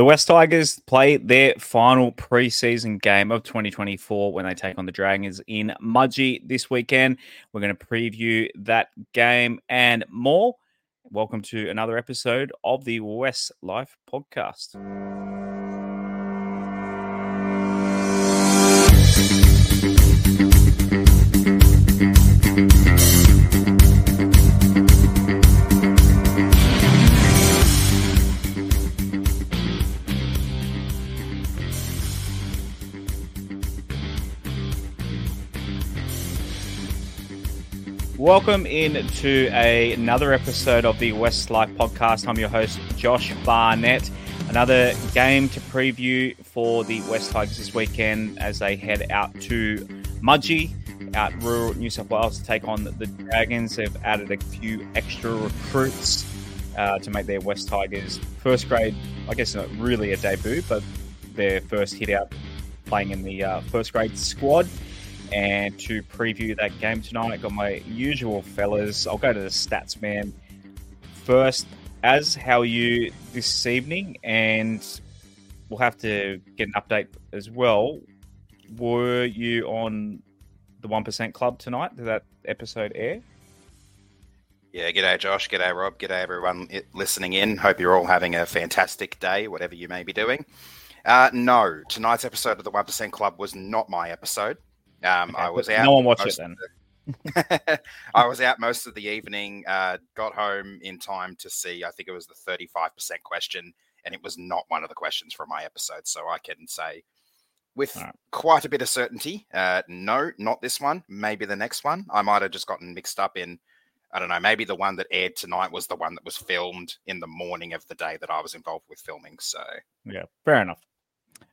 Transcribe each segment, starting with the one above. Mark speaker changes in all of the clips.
Speaker 1: The Wests Tigers play their final preseason game of 2024 when they take on the Dragons in Mudgee this weekend. We're going to preview that game and more. Welcome to another episode of the WestsLife podcast. Welcome into a, another episode of the WestsLife podcast. I'm your host, Josh Barnett. Another game to preview for the Wests Tigers this weekend as they head out to Mudgee, out rural New South Wales to take on the Dragons. They've added a few extra recruits uh, to make their Wests Tigers first grade, I guess not really a debut, but their first hit out playing in the uh, first grade squad and to preview that game tonight. I got my usual fellas. I'll go to the stats man first. As how are you this evening? And we'll have to get an update as well. Were you on the One Percent Club tonight? Did that episode air?
Speaker 2: Yeah, g'day Josh, g'day Rob, g'day everyone listening in. Hope you're all having a fantastic day, whatever you may be doing. Uh, no, tonight's episode of the One Percent Club was not my episode. Um, okay, I was out.
Speaker 1: No one watched it then.
Speaker 2: The, I was out most of the evening. Uh, got home in time to see. I think it was the thirty-five percent question, and it was not one of the questions from my episode. So I can say with right. quite a bit of certainty, uh, no, not this one. Maybe the next one. I might have just gotten mixed up in. I don't know. Maybe the one that aired tonight was the one that was filmed in the morning of the day that I was involved with filming. So
Speaker 1: yeah, fair enough.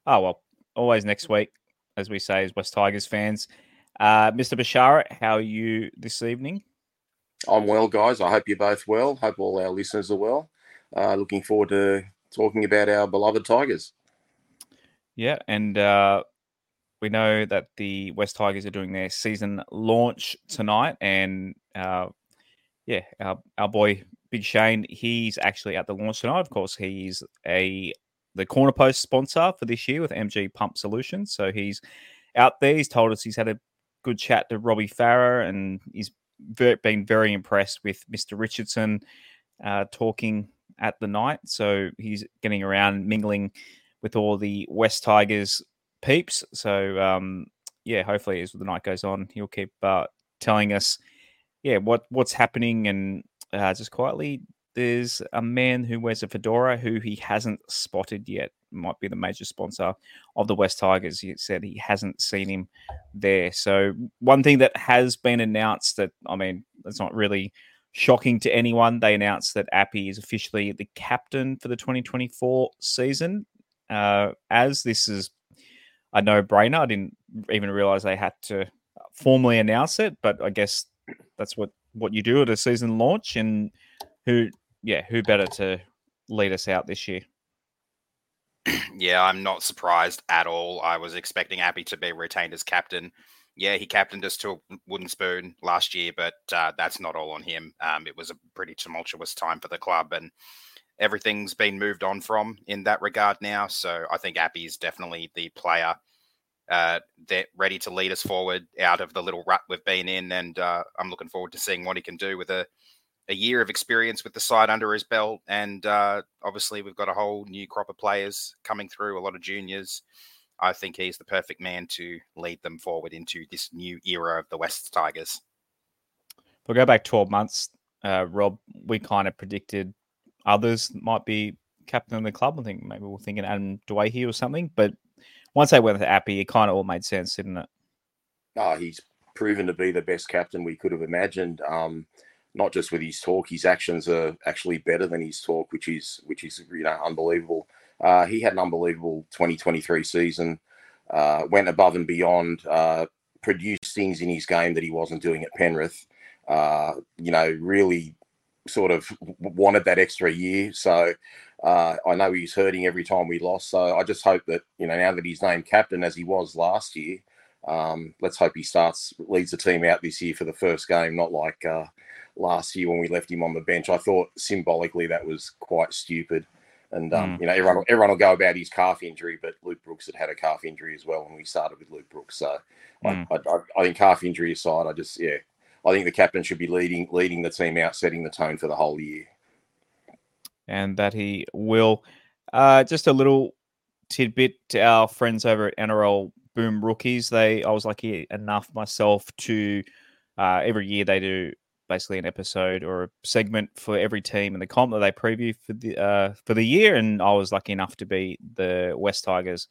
Speaker 1: Oh well, always next week as we say, as Wests Tigers fans. Uh, Mr. Bashara, how are you this evening?
Speaker 3: I'm well, guys. I hope you're both well. Hope all our listeners are well. Uh, looking forward to talking about our beloved Tigers.
Speaker 1: Yeah, and uh, we know that the Wests Tigers are doing their season launch tonight, and uh, yeah, our, our boy Big Shayne, he's actually at the launch tonight. Of course, he's a the corner post sponsor for this year with MG Pump Solutions. So he's out there. He's told us he's had a good chat to Robbie Farah and he's very, been very impressed with Mr. Richardson uh, talking at the night. So he's getting around mingling with all the Wests Tigers peeps. So um, yeah, hopefully as the night goes on, he'll keep uh, telling us yeah what what's happening and uh, just quietly there's a man who wears a fedora who he hasn't spotted yet. Might be the major sponsor of the Wests Tigers. He said he hasn't seen him there. So one thing that has been announced that I mean, it's not really shocking to anyone. They announced that Api is officially the captain for the 2024 season. Uh, as this is a no-brainer. I didn't even realize they had to formally announce it, but I guess that's what what you do at a season launch and who yeah, who better to lead us out this year?
Speaker 2: yeah, I'm not surprised at all. I was expecting Api to be retained as captain. Yeah, he captained us to a wooden spoon last year, but uh, that's not all on him. Um, it was a pretty tumultuous time for the club, and everything's been moved on from in that regard now. So I think Api is definitely the player uh, that ready to lead us forward out of the little rut we've been in, and uh, I'm looking forward to seeing what he can do with a a year of experience with the side under his belt, and uh, obviously we've got a whole new crop of players coming through, a lot of juniors. I think he's the perfect man to lead them forward into this new era of the Wests Tigers.
Speaker 1: We'll go back 12 months, uh, Rob. We kind of predicted others might be captain of the club. I think maybe we are thinking Adam Doueihi or something. But once they went with Api, it kind of all made sense, didn't it?
Speaker 3: Oh, he's proven to be the best captain we could have imagined. Um, not just with his talk, his actions are actually better than his talk, which is which is you know unbelievable. Uh, he had an unbelievable 2023 season. Uh, went above and beyond, uh, produced things in his game that he wasn't doing at Penrith. Uh, you know, really sort of wanted that extra year. So uh, I know he's hurting every time we lost. So I just hope that you know now that he's named captain as he was last year, um, let's hope he starts leads the team out this year for the first game, not like uh, last year when we left him on the bench. I thought symbolically that was quite stupid. And um,
Speaker 1: Mm.
Speaker 3: you know, everyone everyone will go about his calf injury, but Luke Brooks had had a calf injury as well when we started with Luke Brooks. So
Speaker 1: Mm.
Speaker 3: I, I, I think calf injury aside, I just yeah, I think the captain should be leading leading the team out, setting the tone for the whole year.
Speaker 1: and that he will. Uh, just a little tidbit to our friends over at NRL Boom Rookies. They, I was lucky enough myself to uh, every year they do basically an episode or a segment for every team in the comp that they preview for the uh, for the year, and I was lucky enough to be the Wests Tigers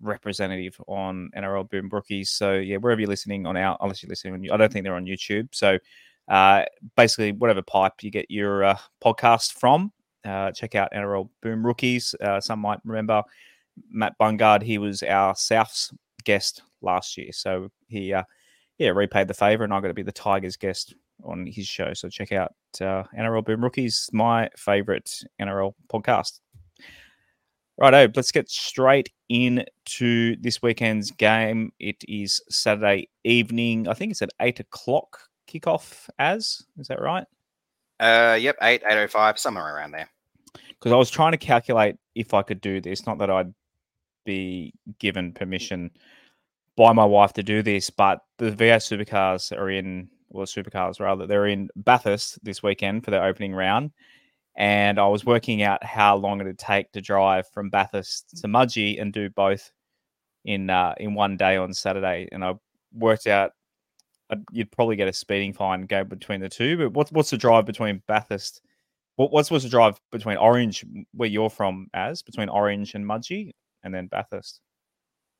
Speaker 1: representative on NRL Boom Rookies. So yeah, wherever you're listening on our, unless you're listening on, I don't think they're on YouTube. So uh, basically, whatever pipe you get your uh, podcast from, uh, check out NRL Boom Rookies. Uh, some might remember Matt Bungard. He was our Souths guest last year, so he uh, yeah repaid the favor, and I got to be the Tigers guest on his show. So check out uh, NRL Boom Rookies, my favorite NRL podcast. Righto, let's get straight into this weekend's game. It is Saturday evening. I think it's at eight o'clock kickoff. As is that right?
Speaker 2: Uh, yep, eight eight oh five, somewhere around there.
Speaker 1: because I was trying to calculate if I could do this. Not that I'd be given permission by my wife to do this, but the V8 supercars are in, well, supercars rather, they're in Bathurst this weekend for their opening round. And I was working out how long it'd take to drive from Bathurst to Mudgee and do both in uh, in one day on Saturday. And I worked out I'd, you'd probably get a speeding fine going between the two. But what's what's the drive between Bathurst what, what's what's the drive between Orange, where you're from, as between Orange and Mudgee, and then Bathurst?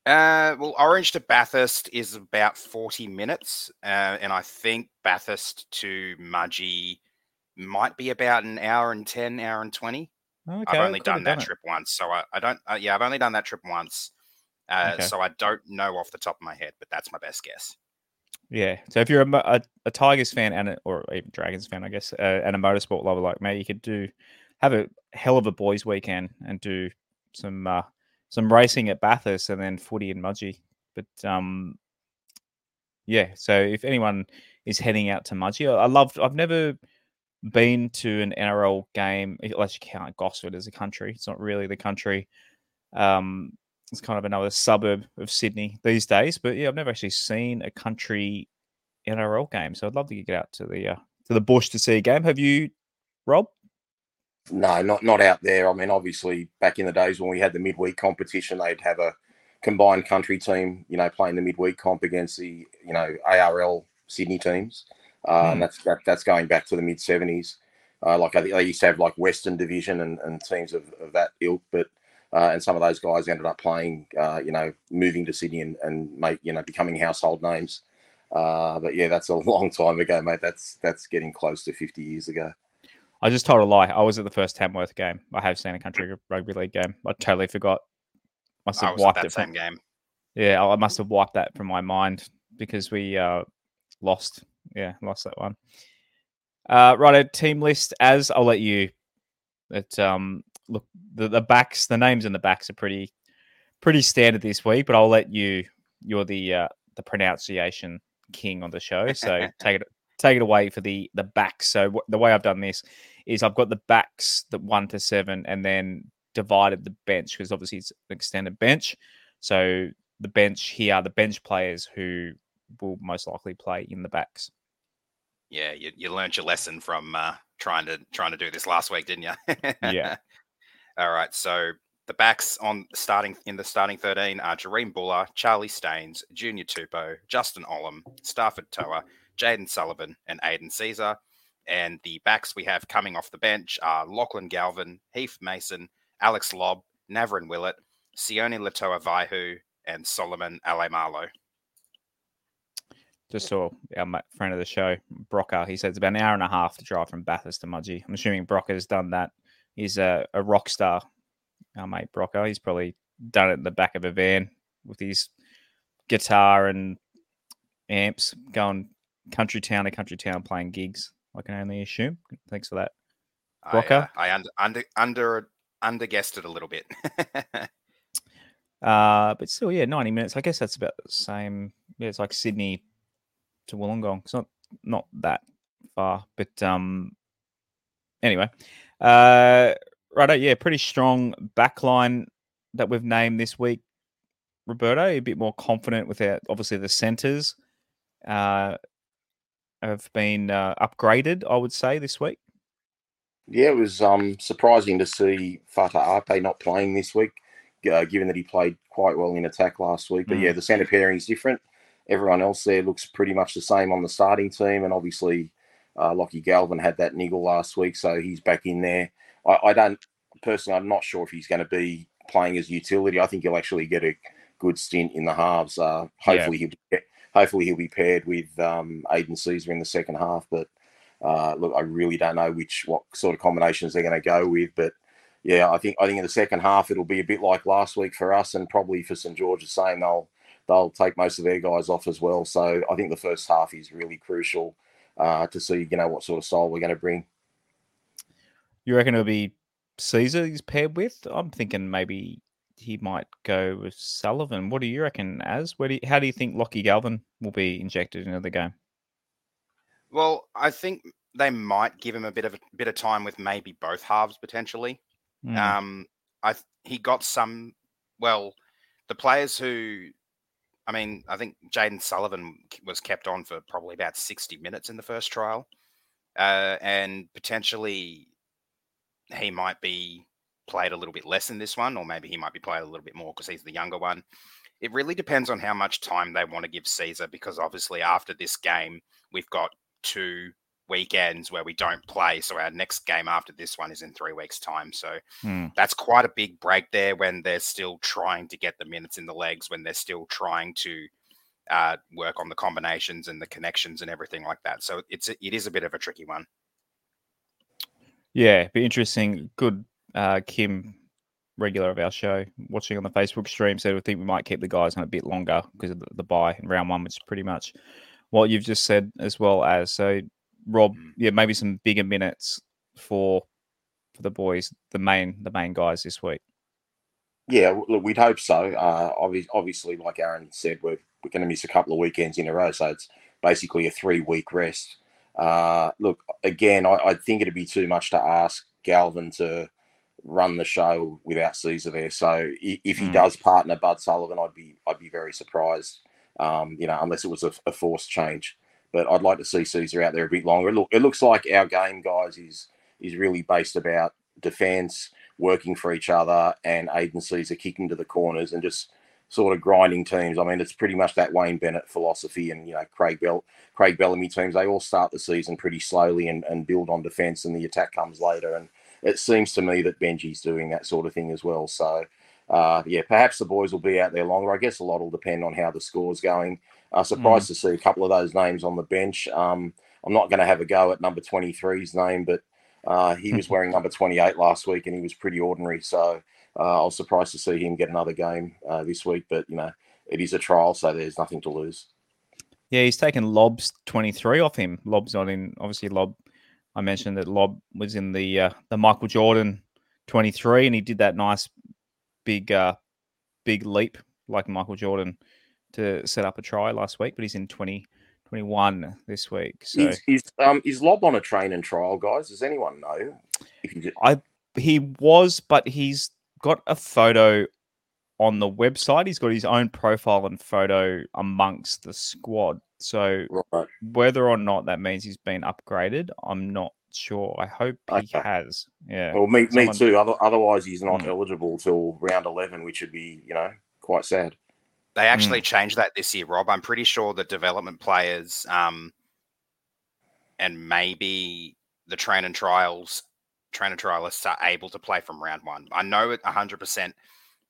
Speaker 2: Uh, well, Orange to Bathurst is about 40 minutes. Uh, and I think Bathurst to Mudgee might be about an hour and 10, hour and 20.
Speaker 1: Okay,
Speaker 2: I've only done that
Speaker 1: it.
Speaker 2: trip once. So I, I don't, uh, yeah, I've only done that trip once. Uh,
Speaker 1: Okay.
Speaker 2: So I don't know off the top of my head, but that's my best guess.
Speaker 1: Yeah. So if you're a, a, a Tigers fan and a, or even Dragons fan, I guess, uh, and a motorsport lover like me, you could do have a hell of a boys' weekend and do some uh, some racing at Bathurst and then footy in Mudgee. But um, yeah. So if anyone is heading out to Mudgee, I, I love. I've never been to an NRL game, unless you count Gosford as a country. It's not really the country. Um, it's kind of another suburb of Sydney these days. But yeah, I've never actually seen a country NRL game, so I'd love to get out to the uh, to the bush to see a game. Have you, Rob?
Speaker 3: No, not not out there. I mean, obviously, back in the days when we had the midweek competition, they'd have a combined country team, you know, playing the midweek comp against the you know ARL Sydney teams. Uh,
Speaker 1: Hmm.
Speaker 3: And that's that, that's going back to the mid seventies. Uh, like I they used to have like Western Division and, and teams of, of that ilk, but uh, and some of those guys ended up playing, uh, you know, moving to Sydney and, and make you know becoming household names. Uh, but yeah, that's a long time ago, mate. That's that's getting close to fifty years ago.
Speaker 1: I just told a lie. I was at the first Tamworth game. I have seen a country rugby league game. I totally forgot. Must
Speaker 2: I
Speaker 1: have wiped
Speaker 2: that
Speaker 1: it from,
Speaker 2: game.
Speaker 1: Yeah, I must have wiped that from my mind because we uh, lost. Yeah, lost that one. Uh, right, a team list. As I'll let you. That um, look the, the backs, the names in the backs are pretty, pretty standard this week. But I'll let you. You're the uh, the pronunciation king on the show, so take it take it away for the the backs. So wh- the way I've done this is I've got the backs that one to seven, and then divided the bench because obviously it's an extended bench. So the bench here are the bench players who will most likely play in the backs.
Speaker 2: Yeah, you, you learned your lesson from uh, trying to trying to do this last week, didn't you?
Speaker 1: Yeah.
Speaker 2: All right. So the backs on starting in the starting thirteen are Jahream Bula, Charlie Staines, Junior Tupou, Justin Olam, Starford To'a, Jayden Sullivan, and Aidan Sezer. And the backs we have coming off the bench are Lachlan Galvin, Heath Mason, Alex Lobb, Navrin Willett, Sione Latoa Vaihu, and Solomon Alemalo.
Speaker 1: Just saw our friend of the show, Brocker. He said it's about an hour and a half to drive from Bathurst to Mudgee. I'm assuming Brocker's done that. He's a, a rock star, our mate Brocker. He's probably done it in the back of a van with his guitar and amps going country town to country town playing gigs. I can only assume. Thanks for that.
Speaker 2: I, uh, I under under under under guessed it a little bit.
Speaker 1: Uh, but still, yeah, 90 minutes. I guess that's about the same. Yeah, it's like Sydney to Wollongong. It's not not that far, but um, anyway, uh, Right, yeah, pretty strong backline that we've named this week. Roberto, a bit more confident with our obviously the centers uh, have been uh, upgraded. I would say this week.
Speaker 3: Yeah, it was um, surprising to see Fata Ate not playing this week, uh, given that he played quite well in attack last week. But mm. yeah, the centre pairing is different. Everyone else there looks pretty much the same on the starting team, and obviously uh, Lockie Galvin had that niggle last week, so he's back in there. I, I don't personally, I'm not sure if he's going to be playing as utility. I think he'll actually get a good stint in the halves. Uh, hopefully, yeah. he'll be, hopefully he'll be paired with um, Aidan Sezer in the second half. But uh, look, I really don't know which what sort of combinations they're going to go with. But yeah, I think I think in the second half it'll be a bit like last week for us, and probably for St George the same. They'll they'll take most of their guys off as well. So I think the first half is really crucial uh, to see you know what sort of style we're going to bring.
Speaker 1: You reckon it'll be Sezer he's paired with? I'm thinking maybe he might go with Sullivan. What do you reckon, As? Where do you, how do you think Lockie Galvin will be injected into the game?
Speaker 2: Well, I think they might give him a bit of a bit of time with maybe both halves potentially. Mm. Um, I he got some. Well, the players who, I mean, I think Jayden Sullivan was kept on for probably about sixty minutes in the first trial, uh, and potentially he might be played a little bit less in this one, or maybe he might be played a little bit more because he's the younger one. It really depends on how much time they want to give Sezer because obviously after this game, we've got two weekends where we don't play. So our next game after this one is in three weeks' time. So hmm. that's quite a big break there when they're still trying to get the minutes in the legs, when they're still trying to uh, work on the combinations and the connections and everything like that. So it's it is a bit of a tricky one.
Speaker 1: Yeah, be interesting. Good, uh, Kim, regular of our show, watching on the Facebook stream, said we think we might keep the guys on a bit longer because of the, the buy in round one, which is pretty much what you've just said as well as so. Rob, mm. yeah, maybe some bigger minutes for for the boys, the main the main guys this week.
Speaker 3: Yeah, look, we'd hope so. Uh, obviously, like Aaron said, we're we're going to miss a couple of weekends in a row, so it's basically a three week rest. Uh, look, again, I, I, think it'd be too much to ask Galvin to run the show without Sezer there. So if he mm. does partner Bud Sullivan, I'd be I'd be very surprised. Um, you know, unless it was a, a, forced change. But I'd like to see Sezer out there a bit longer. Look, it looks like our game, guys, is is really based about defence, working for each other, and Aidan Sezer kicking to the corners and just sort of grinding teams. I mean, it's pretty much that Wayne Bennett philosophy, and you know, Craig Bell, Craig Bellamy teams. They all start the season pretty slowly and, and build on defence, and the attack comes later. And it seems to me that Benji's doing that sort of thing as well. So, uh, yeah, perhaps the boys will be out there longer. I guess a lot will depend on how the score's going. Uh, surprised mm. to see a couple of those names on the bench. Um, I'm not going to have a go at number 23's name, but uh, he was wearing number 28 last week and he was pretty ordinary. So uh, I was surprised to see him get another game uh, this week, but you know it is a trial, so there's nothing to lose.
Speaker 1: Yeah, he's taken Lobb's 23 off him. Lobb's not in. Obviously, Lobb. I mentioned that Lobb was in the uh, the Michael Jordan 23, and he did that nice big uh, big leap like Michael Jordan to set up a try last week. But he's in 20. 21 this week. So
Speaker 3: is, is um is Lobb on a train and trial, guys? Does anyone know?
Speaker 1: I he was, but he's got a photo on the website. He's got his own profile and photo amongst the squad. So right. whether or not that means he's been upgraded, I'm not sure. I hope okay. he has. Yeah.
Speaker 3: Well, me, Someone... me too. Otherwise, he's not mm. eligible till round 11, which would be, you know, quite sad.
Speaker 2: They actually mm. changed that this year, Rob. I'm pretty sure the development players um, and maybe the train and trials trainer trialists are able to play from round one. I know it 100%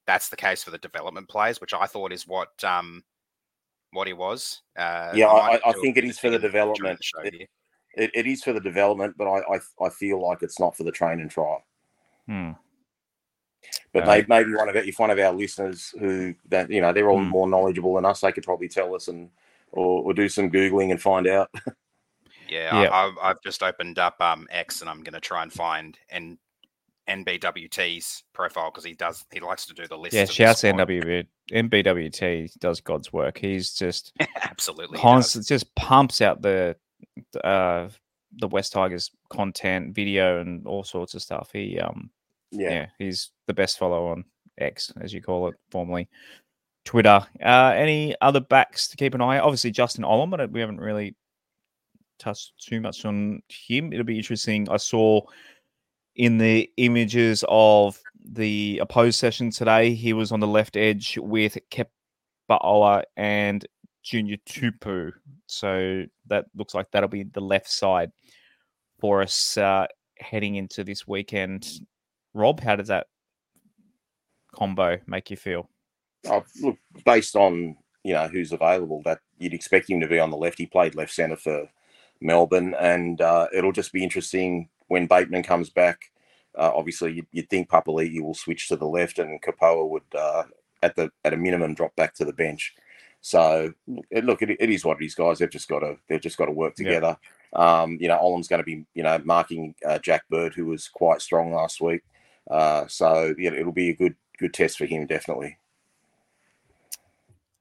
Speaker 2: that's the case for the development players, which I thought is what um, what he was.
Speaker 3: Uh, yeah, I, I, I think it is for the development. The it, it, it is for the development, but I, I, I feel like it's not for the train and trial.
Speaker 1: Hmm.
Speaker 3: But uh, maybe, maybe one of if one of our listeners who that you know they're all hmm. more knowledgeable than us, they could probably tell us and or, or do some googling and find out.
Speaker 2: Yeah, yeah. I, have just opened up um, X and I'm going to try and find N, NBWT's profile because he does he likes to do the list.
Speaker 1: Yeah, shouts NW NBWT does God's work. He's just
Speaker 2: absolutely
Speaker 1: constant, just pumps out the uh, the Wests Tigers content, video, and all sorts of stuff. He um
Speaker 3: Yeah.
Speaker 1: yeah, he's the best follow on X, as you call it, formerly Twitter. Uh, any other backs to keep an eye? on? Obviously, Justin Olam, but we haven't really touched too much on him. It'll be interesting. I saw in the images of the opposed session today, he was on the left edge with Kepaoa and Junior Tupou. So that looks like that'll be the left side for us uh, heading into this weekend. Rob, how does that combo make you feel?
Speaker 3: Oh, look, based on you know who's available, that you'd expect him to be on the left. He played left centre for Melbourne, and uh, it'll just be interesting when Bateman comes back. Uh, obviously, you'd, you'd think Papali'i will switch to the left, and Kepaoa would, uh, at the at a minimum, drop back to the bench. So, it, look, it, it is what it is, guys. They've just got to they've just got to work together. Um, you know, Olam's going to be you know marking uh, Jack Bird, who was quite strong last week. Uh, so, yeah, it'll be a good good test for him, definitely.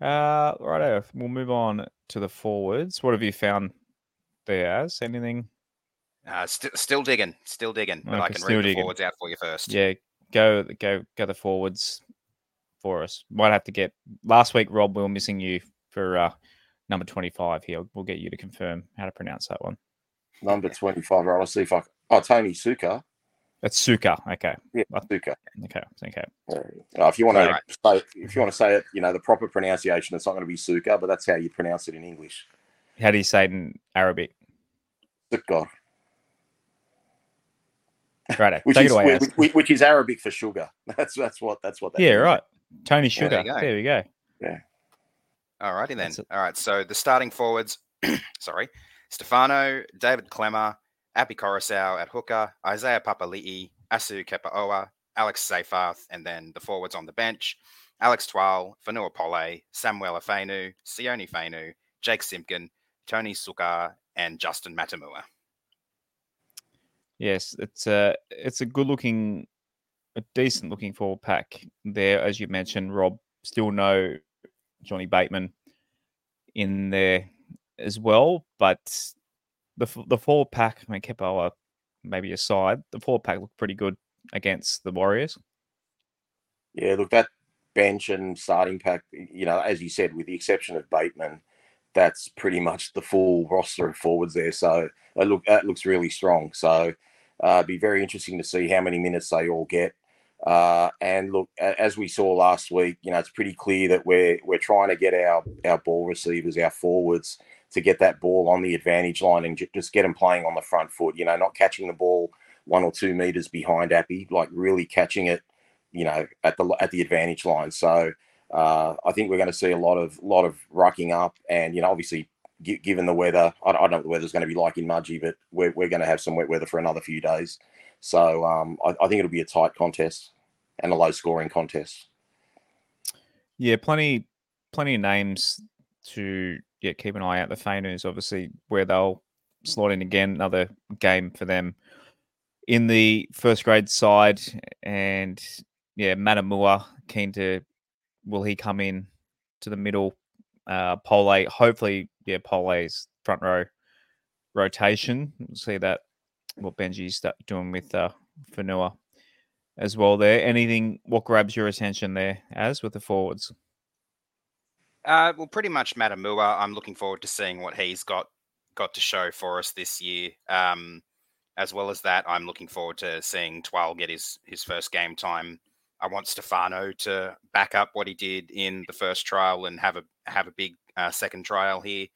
Speaker 1: Uh, right, we'll move on to the forwards. What have you found there as? Anything?
Speaker 2: Uh, st- still digging, still digging, but I can
Speaker 1: still
Speaker 2: read the forwards out for you first.
Speaker 1: Yeah, go go go the forwards for us. Might have to get last week, Rob. We were missing you for uh, number twenty-five here. We'll get you to confirm how to pronounce that one.
Speaker 3: Number twenty five. Right, let's see if I. Oh, Tony Sukkar.
Speaker 1: It's Suka. Okay,
Speaker 3: Yeah, Suka.
Speaker 1: okay, okay.
Speaker 3: Uh, if you want to
Speaker 2: Alright.
Speaker 3: say, if you want to say it, you know the proper pronunciation, it's not going to be Suka, but that's how you pronounce it in English.
Speaker 1: How do you say it in Arabic?
Speaker 3: Suka,
Speaker 1: Right,
Speaker 3: which
Speaker 1: take
Speaker 3: is
Speaker 1: it away.
Speaker 3: Which, which- which is Arabic for sugar. That's that's what that's what. That
Speaker 1: Yeah,
Speaker 3: means.
Speaker 1: right. Tony
Speaker 2: Yeah,
Speaker 1: Sugar.
Speaker 2: there you go.
Speaker 1: there we go.
Speaker 2: Alrighty then.
Speaker 1: That's it.
Speaker 2: All right. So the starting forwards, sorry, Stefano, David Klemmer, Api Koroisau at hooker, Isaiah Papali'i, Asu Kepaoa, Alex Seyfarth, and then the forwards on the bench, Alex Twal, Fonua Pole, Samuela Fainu, Sione Fainu, Jake Simpkin, Tony Sukkar, and Justin Matamua.
Speaker 1: Yes, it's a it's a good looking, a decent looking forward pack there, as you mentioned. Rob still no Johnny Bateman in there as well, but the the forward pack, I mean, Kepaoa maybe aside, the forward pack looked pretty good against the Warriors.
Speaker 3: Yeah, look, that bench and starting pack, you know, as you said, with the exception of Bateman, that's pretty much the full roster of forwards there. So uh, look, that looks really strong. So uh, be very interesting to see how many minutes they all get. Uh, and look, as we saw last week, you know, it's pretty clear that we're we're trying to get our our ball receivers, our forwards, to get that ball on the advantage line and ju- just get them playing on the front foot. You know, not catching the ball one or two meters behind Api, like really catching it, you know, at the at the advantage line. So uh, I think we're going to see a lot of lot of rucking up, and you know, obviously, given the weather, I, don't know what the weather's going to be like in Mudgee, but we're we're going to have some wet weather for another few days. So um, I, I think it'll be a tight contest and a low scoring contest.
Speaker 1: Yeah, plenty plenty of names to yeah keep an eye out. The Fainus, obviously, where they'll slot in again, another game for them in the first grade side, and yeah, Matamua keen to will he come in to the middle? Uh, Pole, hopefully, yeah, Pole's front row rotation. We'll see that what Benji's doing with uh, Fonua as well. There, anything what grabs your attention there as with the forwards?
Speaker 2: Uh, well, pretty much Matamua. I'm looking forward to seeing what he's got got to show for us this year. Um, as well as that, I'm looking forward to seeing Twal get his his first game time. I want Stefano to back up what he did in the first trial and have a have a big uh, second trial here.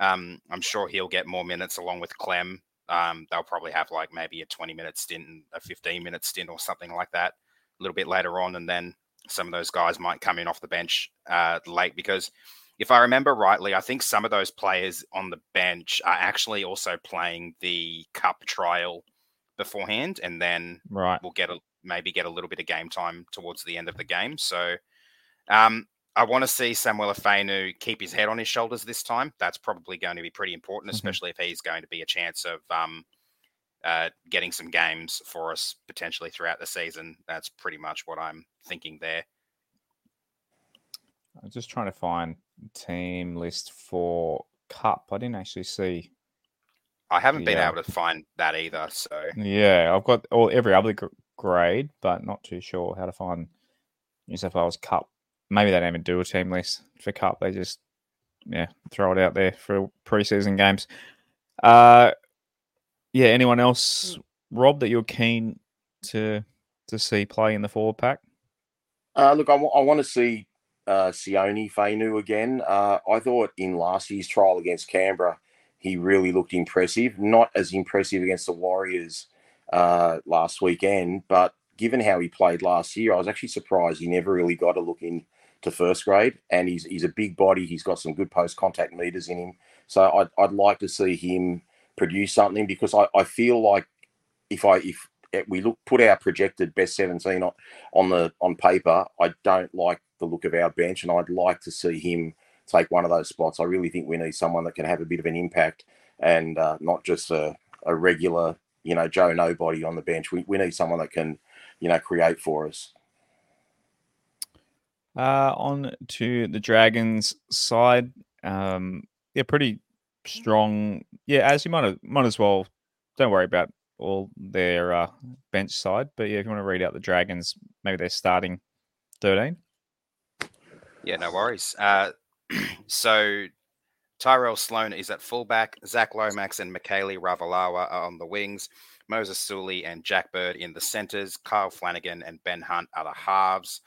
Speaker 2: Um, I'm sure he'll get more minutes along with Clem. Um, they'll probably have like maybe a 20 minute stint, and a 15 minute stint, or something like that, a little bit later on, and then some of those guys might come in off the bench uh, late because if I remember rightly, I think some of those players on the bench are actually also playing the cup trial beforehand, and then
Speaker 1: Right.
Speaker 2: we'll get a maybe get a little bit of game time towards the end of the game. So um, I want to see Samuela Fainu keep his head on his shoulders this time. That's probably going to be pretty important,
Speaker 1: Mhm.
Speaker 2: especially if he's going to be a chance of um, uh, getting some games for us potentially throughout the season. That's pretty much what I'm thinking there.
Speaker 1: I'm just trying to find team list for Cup. I didn't actually see.
Speaker 2: I haven't been
Speaker 1: Yeah.
Speaker 2: able to find that either. So
Speaker 1: Yeah, I've got all every other grade, but not too sure how to find New South Wales Cup. Maybe they don't even do a team list for Cup. They just yeah throw it out there for preseason games. Uh, yeah. Anyone else, Rob, that you're keen to to see play in the forward pack?
Speaker 3: Uh, look, I, w- I want to see uh, Sione Fainu again. Uh, I thought in last year's trial against Canberra, he really looked impressive. Not as impressive against the Warriors uh, last weekend, but given how he played last year, I was actually surprised he never really got a look in to first grade. And he's he's a big body. He's got some good post contact meters in him. So I'd, I'd like to see him produce something because I, I feel like if I if we look put our projected best 17 on, on the on paper, I don't like the look of our bench, and I'd like to see him take one of those spots. I really think we need someone that can have a bit of an impact and uh, not just a, a regular, you know, Joe nobody on the bench. We, we need someone that can, you know, create for us.
Speaker 1: Uh, on to the Dragons side. Um, yeah, pretty strong. Yeah, as you might have, might as well. Don't worry about all their uh, bench side, but yeah, if you want to read out the Dragons, maybe they're starting thirteen.
Speaker 2: Yeah, no worries. Uh, so Tyrell Sloan is at fullback. Zach Lomax and Mikaele Ravalawa are on the wings. Moses Suli and Jack Bird in the centres. Kyle Flanagan and Ben Hunt are the halves.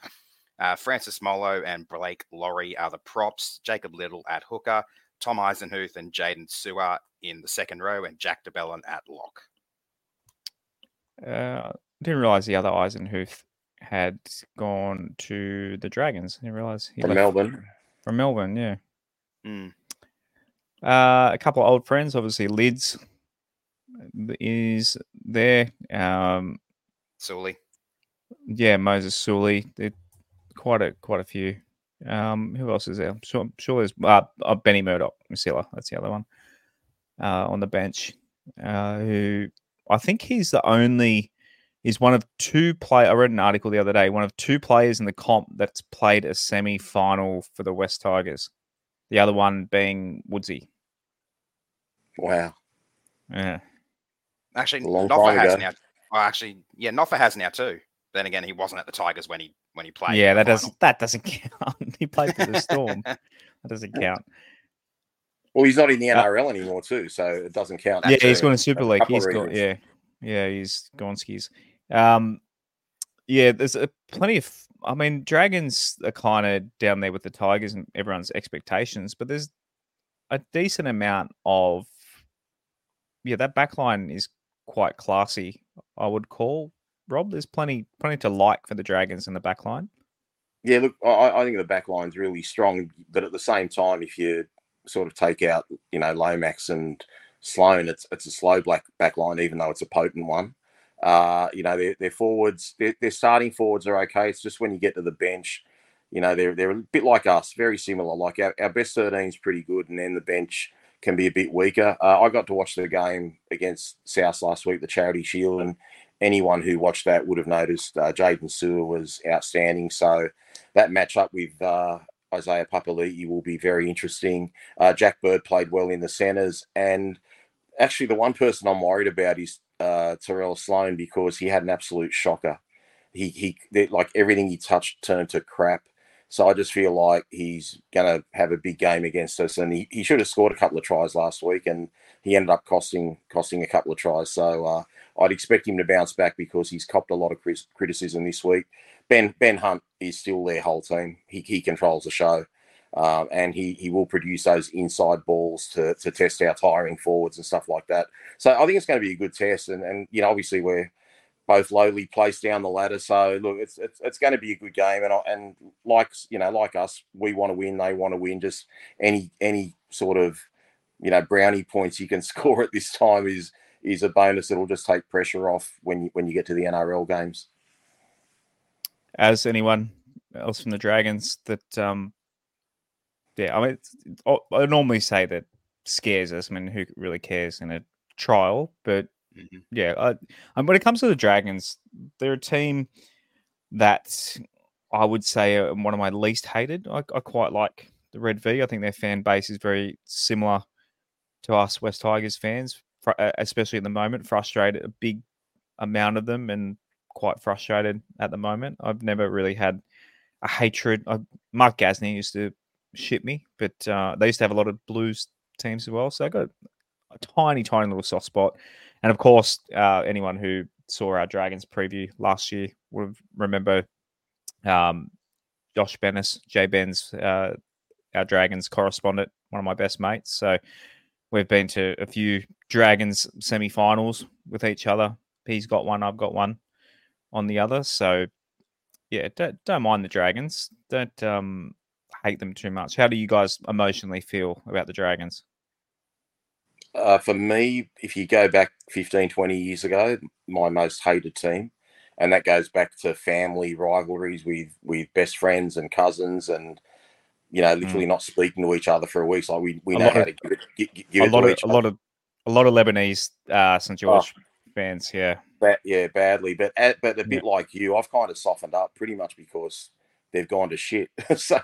Speaker 2: Uh, Francis Molo and Blake Lawrie are the props. Jacob Liddle at hooker. Tom Eisenhuth and Jaydn Su'A in the second row, and Jack de Belin at lock.
Speaker 1: Uh, didn't realize the other Eisenhuth had gone to the Dragons. I didn't realize
Speaker 3: he from Melbourne.
Speaker 1: From Melbourne, yeah.
Speaker 2: Mm.
Speaker 1: Uh, a couple of old friends, obviously Lids is there. Um,
Speaker 2: Suli.
Speaker 1: Yeah, Moses. They're quite a quite a few. Um, who else is there? I'm sure, I'm sure there's uh, uh, Benny Murdoch, Masila. That's the other one uh, on the bench. Uh, who I think he's the only is one of two play. I read an article the other day. One of two players in the comp that's played a semi-final for the Wests Tigers. The other one being Woodsy.
Speaker 3: Wow.
Speaker 1: Yeah.
Speaker 2: Actually, Noffa has now. Oh, actually, yeah, Noffa has now too. Then again, he wasn't at the Tigers when he when he played.
Speaker 1: Yeah, that doesn't that doesn't count. he played for the Storm. that doesn't count.
Speaker 3: Well, he's not in the NRL uh, anymore too, so it doesn't count.
Speaker 1: Yeah, he's going to Super League. He's got yeah, yeah, he's gone skis. Um, yeah, there's a, plenty of. I mean, Dragons are kind of down there with the Tigers and everyone's expectations, but there's a decent amount of. Yeah, that backline is quite classy. I would call Rob. There's plenty, plenty to like for the Dragons in the backline.
Speaker 3: Yeah, look, I, I think the backline's really strong, but at the same time, if you sort of take out, you know, Lomax and Sloan, it's it's a slow black backline, even though it's a potent one. Uh, you know, their, their forwards, their, their starting forwards are okay. It's just when you get to the bench, you know, they're they're a bit like us, very similar. Like our, our best 13 is pretty good, and then the bench can be a bit weaker. Uh, I got to watch the game against South last week, the Charity Shield, and anyone who watched that would have noticed uh, Jaydn Su'A was outstanding. So that matchup with uh, Isaiah Papali'i will be very interesting. Uh, Jack Bird played well in the centres, and actually the one person I'm worried about is uh, Tyrell Sloan because he had an absolute shocker. He he like everything he touched turned to crap. So I just feel like he's going to have a big game against us, and he, he should have scored a couple of tries last week, and he ended up costing costing a couple of tries. So uh, I'd expect him to bounce back because he's copped a lot of criticism this week. Ben Ben Hunt is still their whole team. He, he controls the show, um, and he he will produce those inside balls to to test our tiring forwards and stuff like that. So I think it's going to be a good test, and and you know obviously we're both lowly placed down the ladder. So look, it's it's, it's going to be a good game, and and like you know, like us, we want to win. They want to win. Just any any sort of you know brownie points you can score at this time is is a bonus that'll just take pressure off when you when you get to the NRL games.
Speaker 1: As anyone else from the Dragons that, um, yeah, I mean, I normally say that scares us. I mean, who really cares in a trial? But Mm-hmm. Yeah, uh, and when it comes to the Dragons, they're a team that I would say are one of my least hated. I, I quite like the Red V. I think their fan base is very similar to us Wests Tigers fans, especially at the moment. Frustrated, a big amount of them, and quite frustrated at the moment. I've never really had a hatred. I, Mark Gasnier used to ship me, but uh, they used to have a lot of Blues teams as well. So I got a tiny, tiny little soft spot. And of course, uh, anyone who saw our Dragons preview last year would remember um, Josh Bennis, Jay Ben's, uh, our Dragons correspondent, one of my best mates. So we've been to a few Dragons semi-finals with each other. He's got one, I've got one on the other. So yeah, don't, don't mind the Dragons. Don't um, hate them too much. How do you guys emotionally feel about the Dragons?
Speaker 3: Uh, for me, if you go back 15, 20 years ago, my most hated team, and that goes back to family rivalries with with best friends and cousins, and you know, literally mm. not speaking to each other for a week. Like we, we know how of, to give it, give, give
Speaker 1: a lot of a lot of a lot of Lebanese uh, St George oh, fans. Yeah,
Speaker 3: yeah, badly, but but a bit yeah. like you, I've kind of softened up pretty much because they've gone to shit. so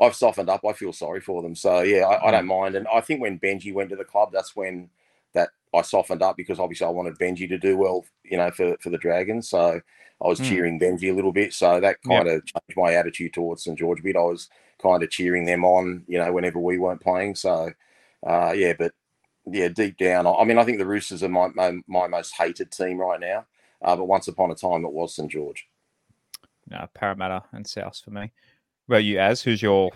Speaker 3: I've softened up. I feel sorry for them. So yeah, I, I, don't mind. And I think when Benji went to the club, that's when that I softened up because obviously I wanted Benji to do well, you know, for for the Dragons. So I was mm. cheering Benji a little bit. So that kind of changed my attitude towards St George a bit. I was kind of cheering them on, you know, whenever we weren't playing. So uh, yeah, but yeah, deep down, I mean, I think the Roosters are my my, my most hated team right now. Uh, but once upon a time, it was St George
Speaker 1: no, Parramatta and South for me. Well, you as who's your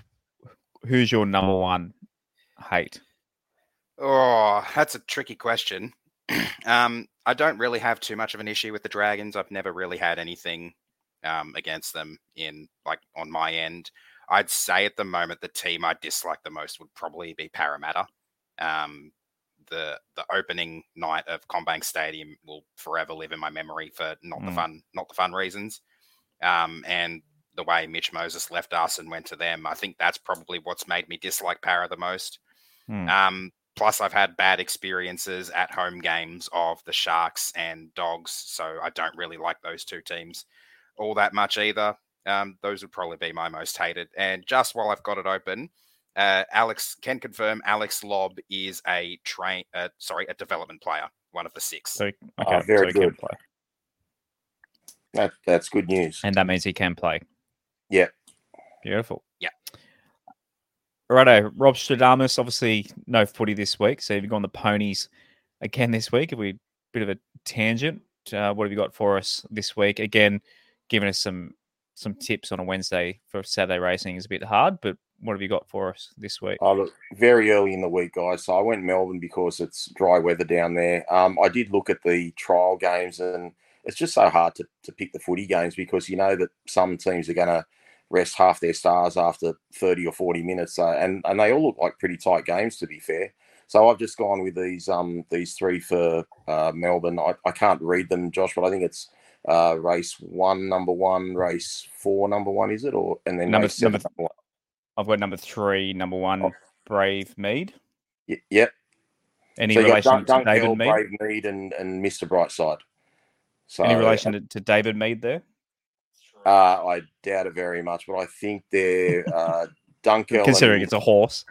Speaker 1: who's your number one hate?
Speaker 2: Oh, that's a tricky question. um, I don't really have too much of an issue with the Dragons. I've never really had anything um, against them in like on my end. I'd say at the moment the team I dislike the most would probably be Parramatta. Um, the the opening night of CommBank Stadium will forever live in my memory for not mm. the fun not the fun reasons um, and the way Mitch Moses left us and went to them. I think that's probably what's made me dislike Para the most. Hmm. Um, plus, I've had bad experiences at home games of the Sharks and Dogs, so I don't really like those two teams all that much either. Um, those would probably be my most hated. And just while I've got it open, uh, Alex can confirm Alex Lobb is a train, uh, sorry, a development player, one of the six.
Speaker 1: So, okay, very so good.
Speaker 3: That that's good news.
Speaker 1: And that means he can play.
Speaker 3: Yeah.
Speaker 1: Beautiful.
Speaker 2: Yeah.
Speaker 1: Righto, Rob Stradamus, obviously no footy this week. So you've gone the ponies again this week. If we bit of a tangent, uh, what have you got for us this week? Again, giving us some some tips on a Wednesday for Saturday racing is a bit hard, but what have you got for us this week?
Speaker 3: Oh, look, very early in the week, guys. So I went Melbourne because it's dry weather down there. Um, I did look at the trial games and it's just so hard to, to pick the footy games because you know that some teams are going to rest half their stars after 30 or 40 minutes. So, and, and they all look like pretty tight games, to be fair. So I've just gone with these um these three for uh, Melbourne. I, I can't read them, Josh, but I think it's uh, race one, number one, race four, number one, is it? Or and then
Speaker 1: number, seven, number, number I've got number three, number one, oh. Brave Mead.
Speaker 3: Y- yep.
Speaker 1: Any so relation Dun- to David
Speaker 3: Mead? Brave Mead and, and Mr. Brightside.
Speaker 1: So, Any relation to, to David Mead there?
Speaker 3: Uh, I doubt it very much, but I think they're uh, Dunkel.
Speaker 1: Considering and, it's a horse.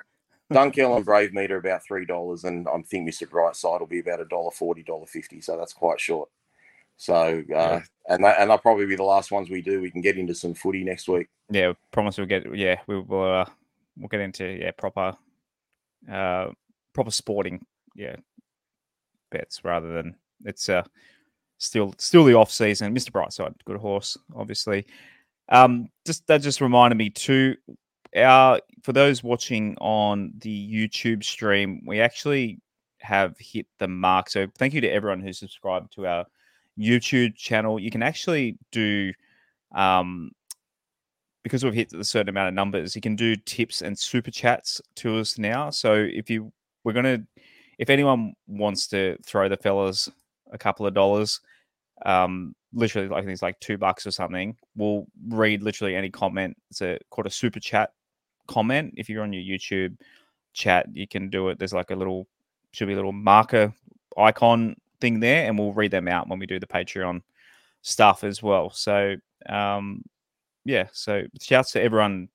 Speaker 3: Dunkel and Brave Mead are about three dollars, and I'm think Mister Brightside will be about a dollar forty, dollar fifty. So that's quite short. So uh, yeah. and that, and they'll probably be the last ones we do. We can get into some footy next week.
Speaker 1: Yeah, promise we'll get. Yeah, we will. Uh, we'll get into yeah proper, uh, proper sporting yeah bets rather than it's uh still still the off season. Mr. Brightside, good horse, obviously. Um, just that just reminded me too. Our for those watching on the YouTube stream, we actually have hit the mark. So thank you to everyone who's subscribed to our YouTube channel. You can actually do um because we've hit a certain amount of numbers, you can do tips and super chats to us now. So if you we're gonna if anyone wants to throw the fellas a couple of dollars, um, literally like I think it's like two bucks or something. We'll read literally any comment. It's a called a super chat comment. If you're on your YouTube chat, you can do it. There's like a little should be a little marker icon thing there, and we'll read them out when we do the Patreon stuff as well. So um, yeah, so shouts to everyone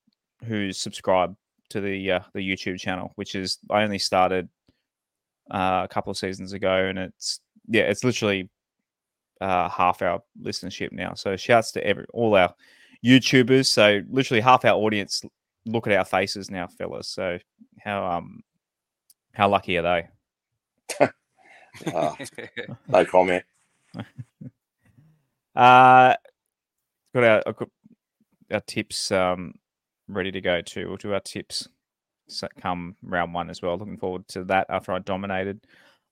Speaker 1: who's subscribed to the uh, the YouTube channel, which is I only started uh, a couple of seasons ago, and it's yeah, it's literally uh, half our listenership now. So shouts to every all our YouTubers. So literally half our audience look at our faces now, fellas. So how um how lucky are they?
Speaker 3: uh, no comment.
Speaker 1: uh got our got our tips um ready to go too. We'll do our tips come round one as well. Looking forward to that after I dominated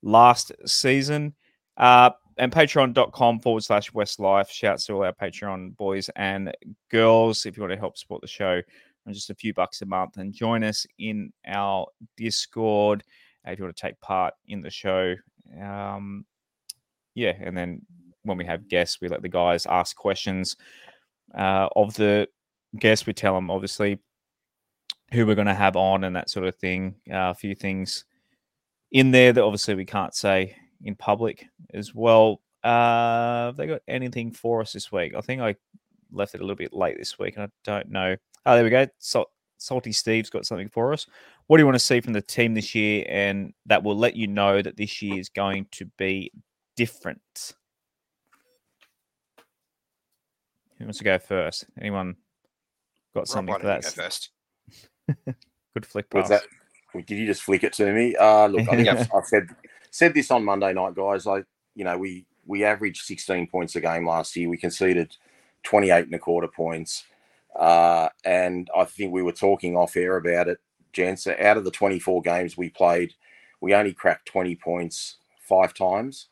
Speaker 1: last season. Uh, and patreon.com forward slash WestsLife. Shouts to all our Patreon boys and girls. If you want to help support the show, on just a few bucks a month and join us in our Discord uh, if you want to take part in the show. Um, yeah, and then when we have guests, we let the guys ask questions uh, of the guests. We tell them obviously who we're going to have on and that sort of thing. Uh, a few things in there that obviously we can't say in public as well. Uh, have they got anything for us this week? I think I left it a little bit late this week, and I don't know. Oh, there we go. Salty Steve's got something for us. What do you want to see from the team this year? And that will let you know that this year is going to be different. Who wants to go first? Anyone got Rob, something for that?
Speaker 2: first.
Speaker 1: Good flick pass.
Speaker 3: that? Did you just flick it to me? Uh, look, I think I've, I've, said said this on Monday night, guys. I, you know, we we averaged 16 points a game last year. We conceded 28 and a quarter points. Uh, and I think we were talking off air about it, gents. Out of the 24 games we played, we only cracked 20 points five times,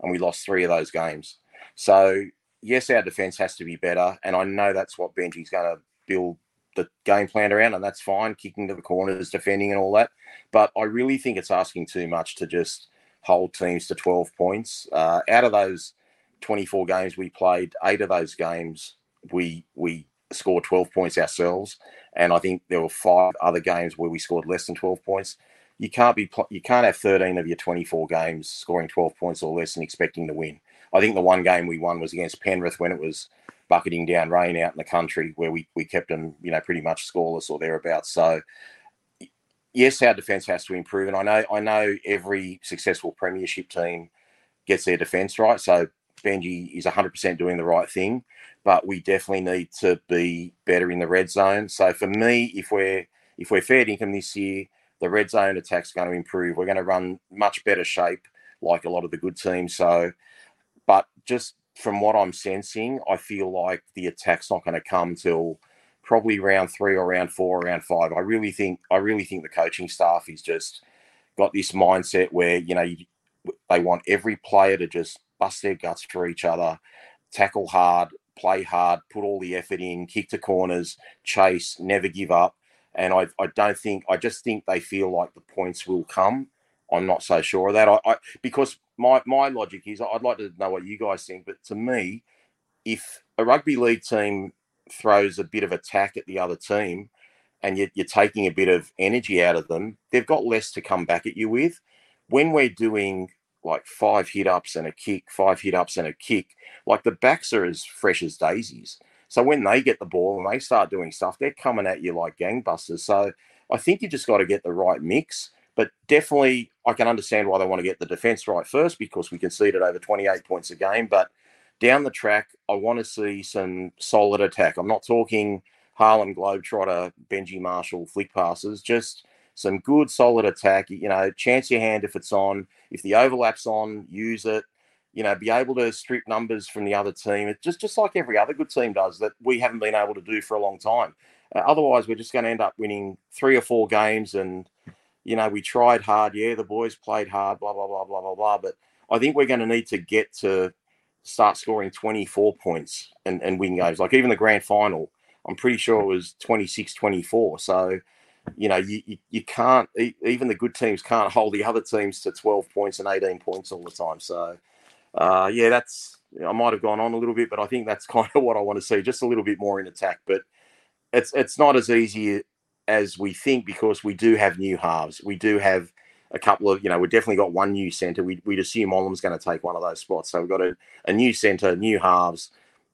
Speaker 3: and we lost three of those games. So, yes, our defense has to be better. And I know that's what Benji's going to build the game plan around, and that's fine, kicking to the corners, defending, and all that. But I really think it's asking too much to just hold teams to 12 points. Uh, out of those 24 games we played, eight of those games we we scored 12 points ourselves, and I think there were five other games where we scored less than 12 points. You can't be you can't have 13 of your 24 games scoring 12 points or less and expecting to win. I think the one game we won was against Penrith when it was bucketing down rain out in the country where we, we kept them, you know, pretty much scoreless or thereabouts. So yes, our defence has to improve. And I know I know every successful premiership team gets their defence right. So Benji is 100% doing the right thing, but we definitely need to be better in the red zone. So for me, if we're if we're fair income this year, the red zone attack's going to improve. We're going to run much better shape like a lot of the good teams. So, but just from what I'm sensing, I feel like the attack's not going to come till probably round three or round four, or round five. I really think I really think the coaching staff is just got this mindset where you know you, they want every player to just bust their guts for each other, tackle hard, play hard, put all the effort in, kick to corners, chase, never give up. And I, I don't think I just think they feel like the points will come. I'm not so sure of that. I, I because my my logic is I'd like to know what you guys think, but to me, if a rugby league team throws a bit of attack at the other team and you're, you're taking a bit of energy out of them, they've got less to come back at you with. When we're doing like five hit ups and a kick, five hit ups and a kick, like the backs are as fresh as daisies. So when they get the ball and they start doing stuff, they're coming at you like gangbusters. So I think you just got to get the right mix. But definitely, I can understand why they want to get the defense right first because we conceded over 28 points a game. But down the track, I want to see some solid attack. I'm not talking Harlem Globetrotter, Benji Marshall flick passes, just some good solid attack. You know, chance your hand if it's on. If the overlap's on, use it. You know, be able to strip numbers from the other team. It's just just like every other good team does that we haven't been able to do for a long time. Uh, otherwise, we're just going to end up winning three or four games and you know, we tried hard. Yeah, the boys played hard, blah, blah, blah, blah, blah, blah. But I think we're going to need to get to start scoring 24 points and, and win games. Like even the grand final, I'm pretty sure it was 26 24. So, you know, you, you, you can't, even the good teams can't hold the other teams to 12 points and 18 points all the time. So, uh, yeah, that's, I might have gone on a little bit, but I think that's kind of what I want to see, just a little bit more in attack. But it's it's not as easy as we think because we do have new halves. We do have a couple of, you know, we've definitely got one new centre. We, would assume Olam's going to take one of those spots. So we've got a, a new centre, new halves,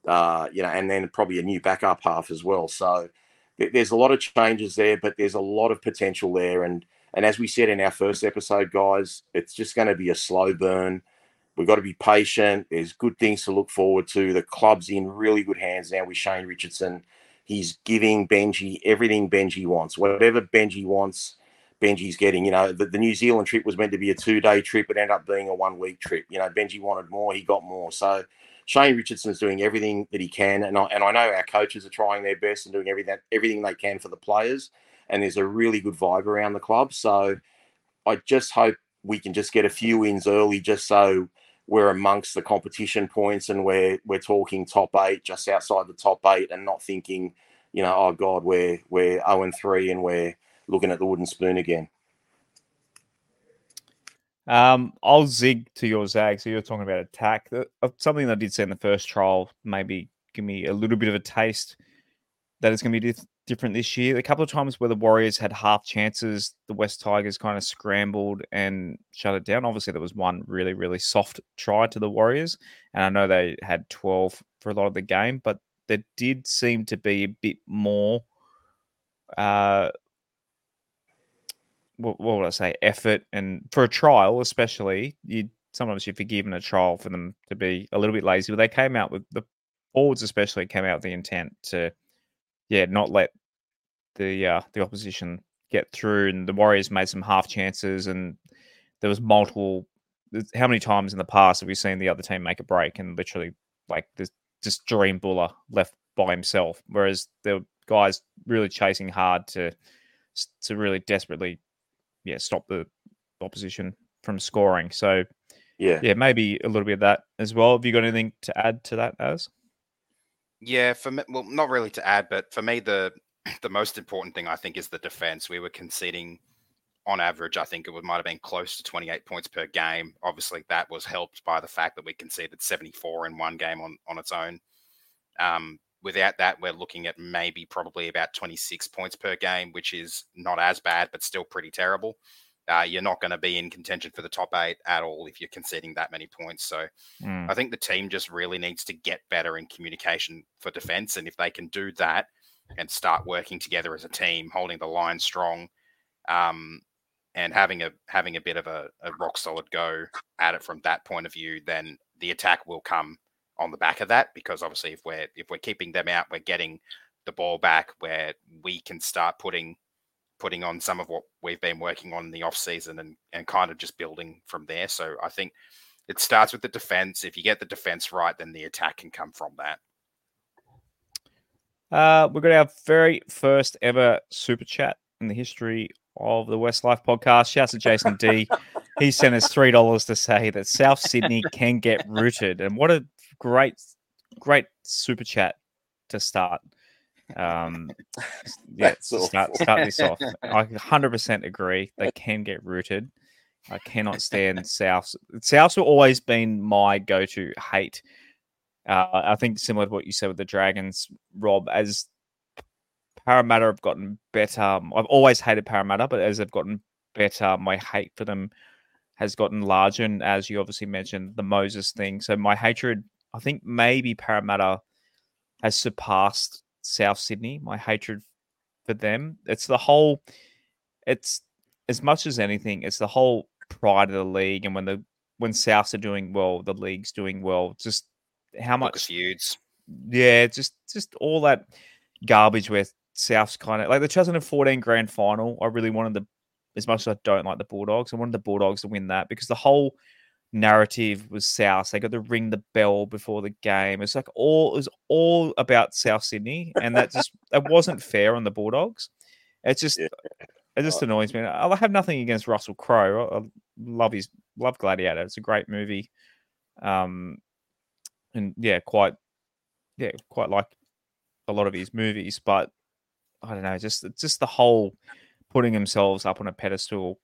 Speaker 3: uh, you know, and then probably a new backup half as well. So there's a lot of changes there, but there's a lot of potential there. And and as we said in our first episode, guys, it's just going to be a slow burn. We've got to be patient. There's good things to look forward to. The club's in really good hands now with Shane Richardson. He's giving Benji everything Benji wants. Whatever Benji wants, Benji's getting. You know, the, the New Zealand trip was meant to be a two day trip. It ended up being a one week trip. You know, Benji wanted more. He got more. So Shane Richardson is doing everything that he can, and I, and I know our coaches are trying their best and doing everything everything they can for the players. And there's a really good vibe around the club. So I just hope we can just get a few wins early, just so we're amongst the competition points and we're we're talking top eight, just outside the top eight, and not thinking, you know, oh God, we're we're zero oh and three and we're looking at the wooden spoon again.
Speaker 1: Um, I'll zig to your zag. So you're talking about attack. Something that I did say in the first trial, maybe give me a little bit of a taste that it's going to be dif- different this year. A couple of times where the Warriors had half chances, the Wests Tigers kind of scrambled and shut it down. Obviously, there was one really, really soft try to the Warriors, and I know they had 12 for a lot of the game, but there did seem to be a bit more uh, what, what would I say, effort and for a trial, especially, you sometimes you forgive in a trial for them to be a little bit lazy. But they came out with the forwards, especially, came out with the intent to, yeah, not let the uh, the opposition get through. And the Warriors made some half chances, and there was multiple. How many times in the past have we seen the other team make a break and literally like this just Jahream Bula left by himself, whereas the guys really chasing hard to to really desperately yeah stop the opposition from scoring. So
Speaker 3: yeah,
Speaker 1: yeah, maybe a little bit of that as well. Have you got anything to add to that, as?
Speaker 2: Yeah, for me, well, not really to add, but for me, the the most important thing I think is the defense. We were conceding on average, I think it might have been close to 28 points per game. Obviously, that was helped by the fact that we conceded 74 in one game on, on its own. Um, without that, we're looking at maybe probably about 26 points per game, which is not as bad, but still pretty terrible. Uh, you're not going to be in contention for the top eight at all if you're conceding that many points. So mm. I think the team just really needs to get better in communication for defense. And if they can do that and start working together as a team, holding the line strong, um, and having a having a bit of a, a rock solid go at it from that point of view, then the attack will come on the back of that because obviously if we're if we're keeping them out, we're getting the ball back where we can start putting putting on some of what we've been working on in the off season and and kind of just building from there. So I think it starts with the defense. If you get the defense right, then the attack can come from that.
Speaker 1: Uh, we've got our very first ever super chat in the history of the WestsLife podcast. Shouts to Jason D. he sent us three dollars to say that South Sydney can get rooted, and what a great, great super chat to start. Um, yeah, start, start this off. I 100% agree. They can get rooted. I cannot stand Souths. Souths have always been my go-to hate. Uh, I think similar to what you said with the Dragons, Rob. As Parramatta have gotten better, I've always hated Parramatta, but as they've gotten better, my hate for them has gotten larger. And as you obviously mentioned, the Moses thing. So my hatred I think maybe Parramatta has surpassed South Sydney. My hatred for them. It's the whole. It's as much as anything. It's the whole pride of the league, and when the when Souths are doing well, the league's doing well. Just how much
Speaker 2: feuds.
Speaker 1: Yeah, just just all that garbage where South's kind of like the 2014 grand final. I really wanted the as much as I don't like the Bulldogs, I wanted the Bulldogs to win that because the whole narrative was South. They got to ring the bell before the game. It's like all it was all about South Sydney, and that just that wasn't fair on the Bulldogs. It's just yeah. it just annoys me. I have nothing against Russell Crowe. I love his love Gladiator. It's a great movie. Um, and yeah, quite yeah, quite like a lot of his movies, but I don't know, just just the whole putting themselves up on a pedestal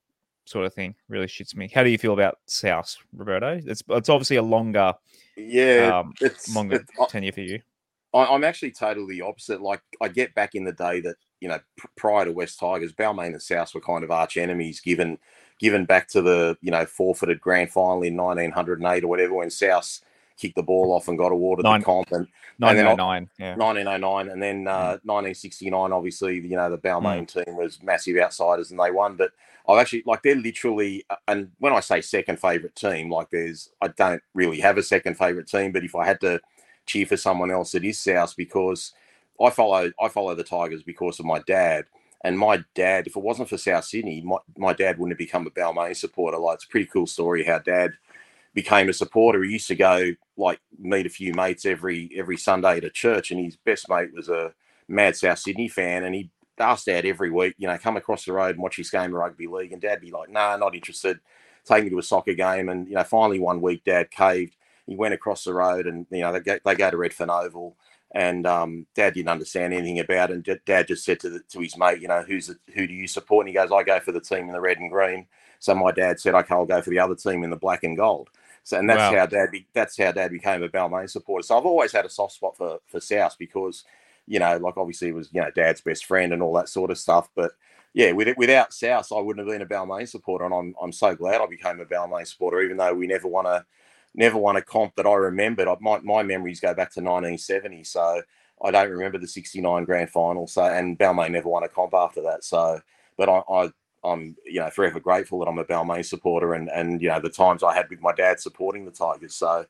Speaker 1: sort of thing really shits me. How do you feel about South, Roberto? It's it's obviously a longer,
Speaker 3: yeah,
Speaker 1: um, it's longer it's, tenure for you.
Speaker 3: I, am actually totally opposite. Like I get back in the day that you know prior to Wests Tigers, Balmain and South were kind of arch enemies. Given given back to the you know forfeited grand final in 1908 or whatever when South kicked the ball off and got awarded
Speaker 1: Nine-
Speaker 3: the comp. And
Speaker 1: 1909. Yeah.
Speaker 3: 1909 and then uh, 1969 obviously you know the Balmain
Speaker 1: Hmm.
Speaker 3: team was massive outsiders and they won but I've actually like they're literally uh, and when I say second favorite team like there's I don't really have a second favorite team but if I had to cheer for someone else it is South because I follow I follow the Tigers because of my dad and my dad if it wasn't for South Sydney my, my dad wouldn't have become a Balmain supporter like it's a pretty cool story how dad became a supporter. He used to go like meet a few mates every every Sunday to church, and his best mate was a mad South Sydney fan, and he'd ask Dad every week, you know, come across the road and watch his game of rugby league, and Dad be like, "Nah, not interested." Take me to a soccer game, and you know, finally one week Dad caved. He went across the road, and you know, they go, they go to Redfern Oval. And um, Dad didn't understand anything about it. And Dad just said to the, to his mate, you know, who's the, who do you support? And he goes, I go for the team in the red and green. So my dad said, okay, I'll go for the other team in the black and gold. So and that's
Speaker 1: Wow.
Speaker 3: how dad be, that's how dad became a Balmain supporter. So I've always had a soft spot for for South because you know, like obviously was you know dad's best friend and all that sort of stuff. But yeah, with it, without South, I wouldn't have been a Balmain supporter, and I'm I'm so glad I became a Balmain supporter, even though we never won a never won a comp that I remembered. I, my my memories go back to 1970, so I don't remember the '69 grand final. So and Balmain never won a comp after that. So, but I. I I'm, you know, forever grateful that I'm a Balmain supporter, and and you know the times I had with my dad supporting the Tigers. So,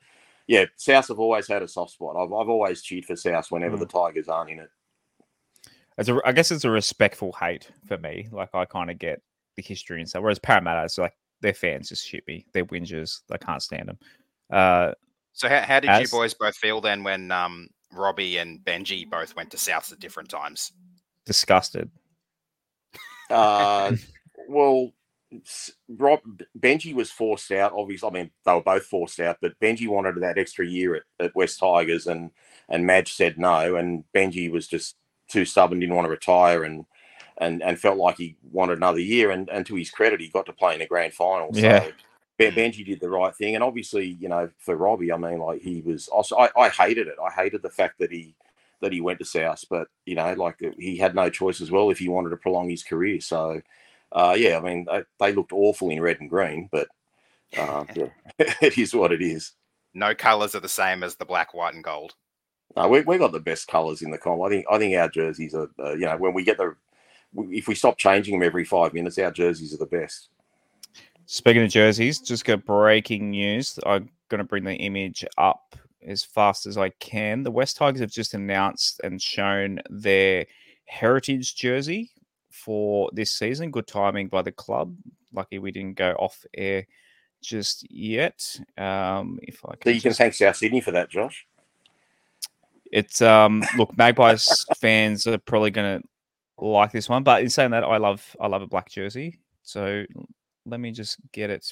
Speaker 3: yeah, South have always had a soft spot. I've, I've always cheered for South whenever
Speaker 1: Mm.
Speaker 3: the Tigers aren't in it.
Speaker 1: It's a, I guess it's a respectful hate for me. Like I kind of get the history and stuff. Whereas Parramatta, it's like their fans just shit me. They're whingers. I can't stand them. Uh,
Speaker 2: So how, how did
Speaker 1: As-
Speaker 2: you boys both feel then when um, Robbie and Benji both went to Souths at different times?
Speaker 1: disgusted.
Speaker 3: Uh, well, s- Rob Benji was forced out. Obviously, I mean they were both forced out, but Benji wanted that extra year at, at Wests Tigers, and and Madge said no, and Benji was just too stubborn, didn't want to retire, and and and felt like he wanted another year. And and to his credit, he got to play in the grand final.
Speaker 1: Yeah.
Speaker 3: So Ben- Benji did the right thing, and obviously, you know, for Robbie, I mean, like he was. Also, I, I hated it. I hated the fact that he that he went to South, but you know, like he had no choice as well if he wanted to prolong his career. So, uh, yeah, I mean, they, they looked awful in red and green, but uh, yeah, it is what it is.
Speaker 2: No colours are the same as the black, white, and gold.
Speaker 3: No, we we got the best colours in the comp. I think I think our jerseys are, uh, you know, when we get the if we stop changing them every five minutes, our jerseys are the best.
Speaker 1: Speaking of jerseys, just got breaking news. I'm going to bring the image up as fast as I can. The Wests Tigers have just announced and shown their heritage jersey for this season. Good timing by the club. Lucky we didn't go off air just yet. Um, if I
Speaker 3: So
Speaker 1: can,
Speaker 3: you can thank South Sydney for that, Josh.
Speaker 1: it's um look Magpies fans are probably going to like this one, but in saying that, I love I love a black jersey. So let me just get it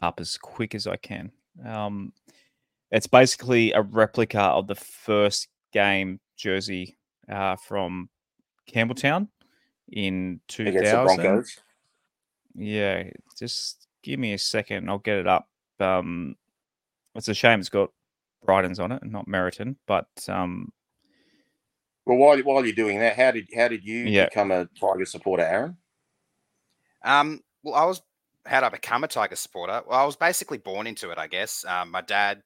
Speaker 1: up as quick as I can. Um, it's basically a replica of the first game jersey uh, from Campbelltown in two
Speaker 3: Against the
Speaker 1: thousand.
Speaker 3: Broncos.
Speaker 1: Yeah, just give me a second. I'll get it up. Um, it's a shame it's got Brightons on it and not Meriton, but um,
Speaker 3: Well, while while you're doing that, how did how did you
Speaker 1: Yeah.
Speaker 3: become a Tiger supporter, Aaron?
Speaker 2: Um, well, I was how did I become a Tiger supporter? Well, I was basically born into it, I guess. Um, my dad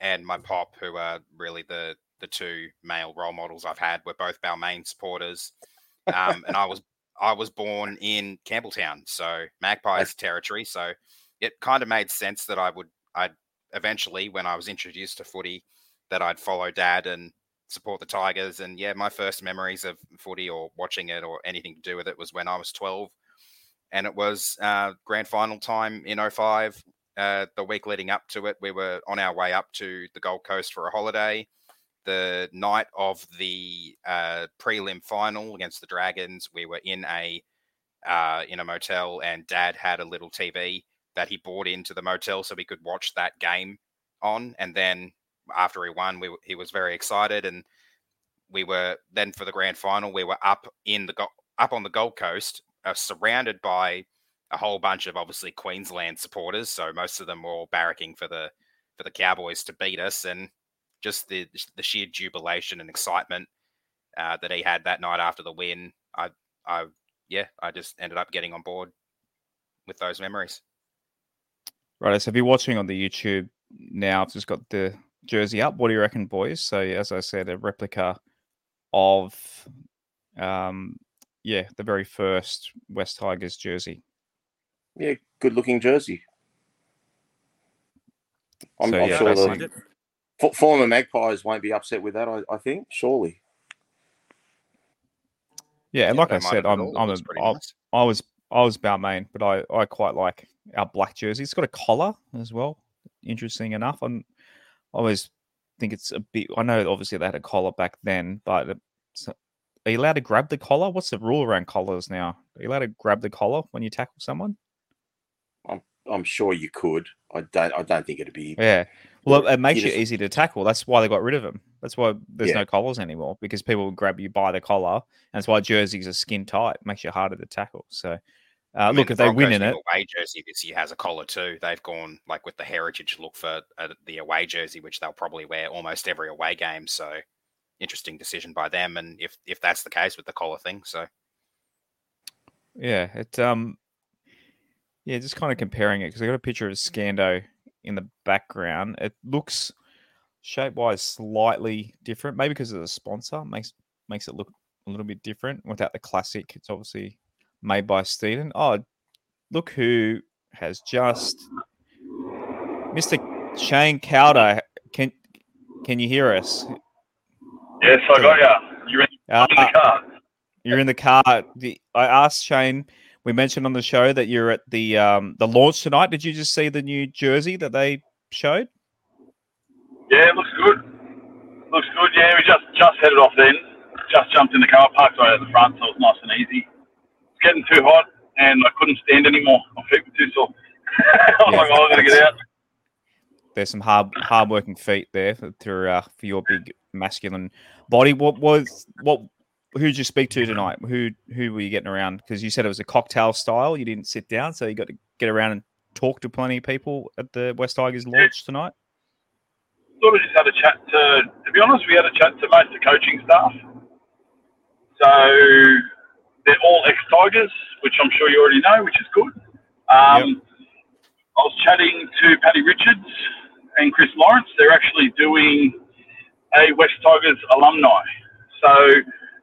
Speaker 2: and my pop, who are really the the two male role models I've had, were both Balmain supporters. Um, and I was I was born in Campbelltown, so Magpies territory. So it kind of made sense that I would I'd eventually, when I was introduced to footy, that I'd follow dad and support the Tigers. And yeah, my first memories of footy or watching it or anything to do with it was when I was 12. And it was uh, grand final time in 05. Uh, the week leading up to it, we were on our way up to the Gold Coast for a holiday. The night of the uh, prelim final against the Dragons, we were in a uh, in a motel, and Dad had a little TV that he bought into the motel so we could watch that game on. And then after he won, we, he was very excited, and we were then for the grand final. We were up in the up on the Gold Coast, uh, surrounded by a whole bunch of obviously Queensland supporters. So most of them were all barracking for the for the Cowboys to beat us, and just the the sheer jubilation and excitement uh, that he had that night after the win. I I yeah, I just ended up getting on board with those memories.
Speaker 1: Right. So if you're watching on the YouTube now. I've just got the jersey up. What do you reckon, boys? So, as I said, a replica of, um, yeah, the very first Wests Tigers jersey.
Speaker 3: Yeah, good looking jersey. I'm,
Speaker 1: So,
Speaker 3: I'm
Speaker 1: yeah,
Speaker 3: sure the f- former Magpies won't be upset with that. I, I think, surely.
Speaker 1: Yeah, and
Speaker 2: Yeah,
Speaker 1: like I said,
Speaker 2: it at
Speaker 1: I'm, I'm a,
Speaker 2: looks
Speaker 1: I,
Speaker 2: nice.
Speaker 1: I was I was Balmain, but I, I quite like our black jersey. It's got a collar as well. Interesting enough, I'm, I always think it's a bit. I know obviously they had a collar back then, but it's, are you allowed to grab the collar? What's the rule around collars now? Are you allowed to grab the collar when you tackle someone?
Speaker 3: I'm I'm sure you could. I don't. I don't think it'd be.
Speaker 1: Yeah. Well, it, it makes
Speaker 3: you
Speaker 1: you
Speaker 3: just-
Speaker 1: easy to tackle. That's why they got rid of them. That's why there's
Speaker 3: Yeah.
Speaker 1: no collars anymore because people will grab you by the collar. And that's why jerseys are skin tight. Makes you harder to tackle. So, uh,
Speaker 2: I mean,
Speaker 1: look,
Speaker 2: the
Speaker 1: if they win in it,
Speaker 2: away jersey this year has a collar too. They've gone like with the heritage look for uh, the away jersey, which they'll probably wear almost every away game. So, interesting decision by them. And if if that's the case with the collar thing, so
Speaker 1: Yeah, it um, yeah, just kind of comparing it because I got a picture of Scando in the background. It looks shape wise slightly different, maybe because of the sponsor makes makes it look a little bit different. Without the classic, it's obviously made by Steeden. Oh, look who has just Mr. Shayne Cowder. Can can you hear us?
Speaker 4: Yes, I got you. You're in,
Speaker 1: Uh,
Speaker 4: in the car.
Speaker 1: You're in the car. The, I asked Shayne. We mentioned on the show that you're at the um, the launch tonight. Did you just see the new jersey that they showed?
Speaker 4: Yeah, it looks good. Looks good. Yeah, we just just headed off then. Just jumped in the car, parked right at the front, so it was nice and easy. It's getting too hot, and I couldn't stand anymore. My feet were too sore. I was
Speaker 1: Yeah,
Speaker 4: like, oh, I'm gonna get out.
Speaker 1: There's some hard hard working feet there for for, uh, for your big masculine body. What was what? Who did you speak to tonight? Who who were you getting around? Because you said it was a cocktail style. You didn't sit down, so you got to get around and talk to plenty of people at the Wests Tigers launch tonight.
Speaker 4: Sort of just had a chat to. To be honest, we had a chat to most of the coaching staff. So they're all ex-Tigers, which I'm sure you already know, which is good. Um, I was chatting to Paddy Richards and Chris Lawrence. They're actually doing a Wests Tigers alumni. So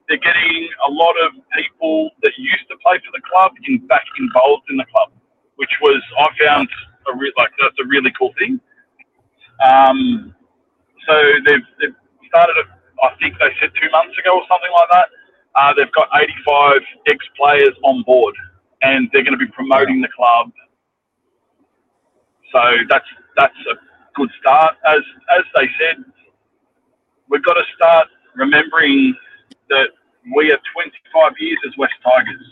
Speaker 4: they're getting a lot of people that used to play for the club in back involved in the club, which was I found a re- like that's a really cool thing. Um, so they've, they've started. I think they said two months ago or something like that. Uh, they've got 85 ex-players on board, and they're going to be promoting the club. So that's that's a good start. As as they said, we've got to start remembering that we are 25 years as Wests Tigers.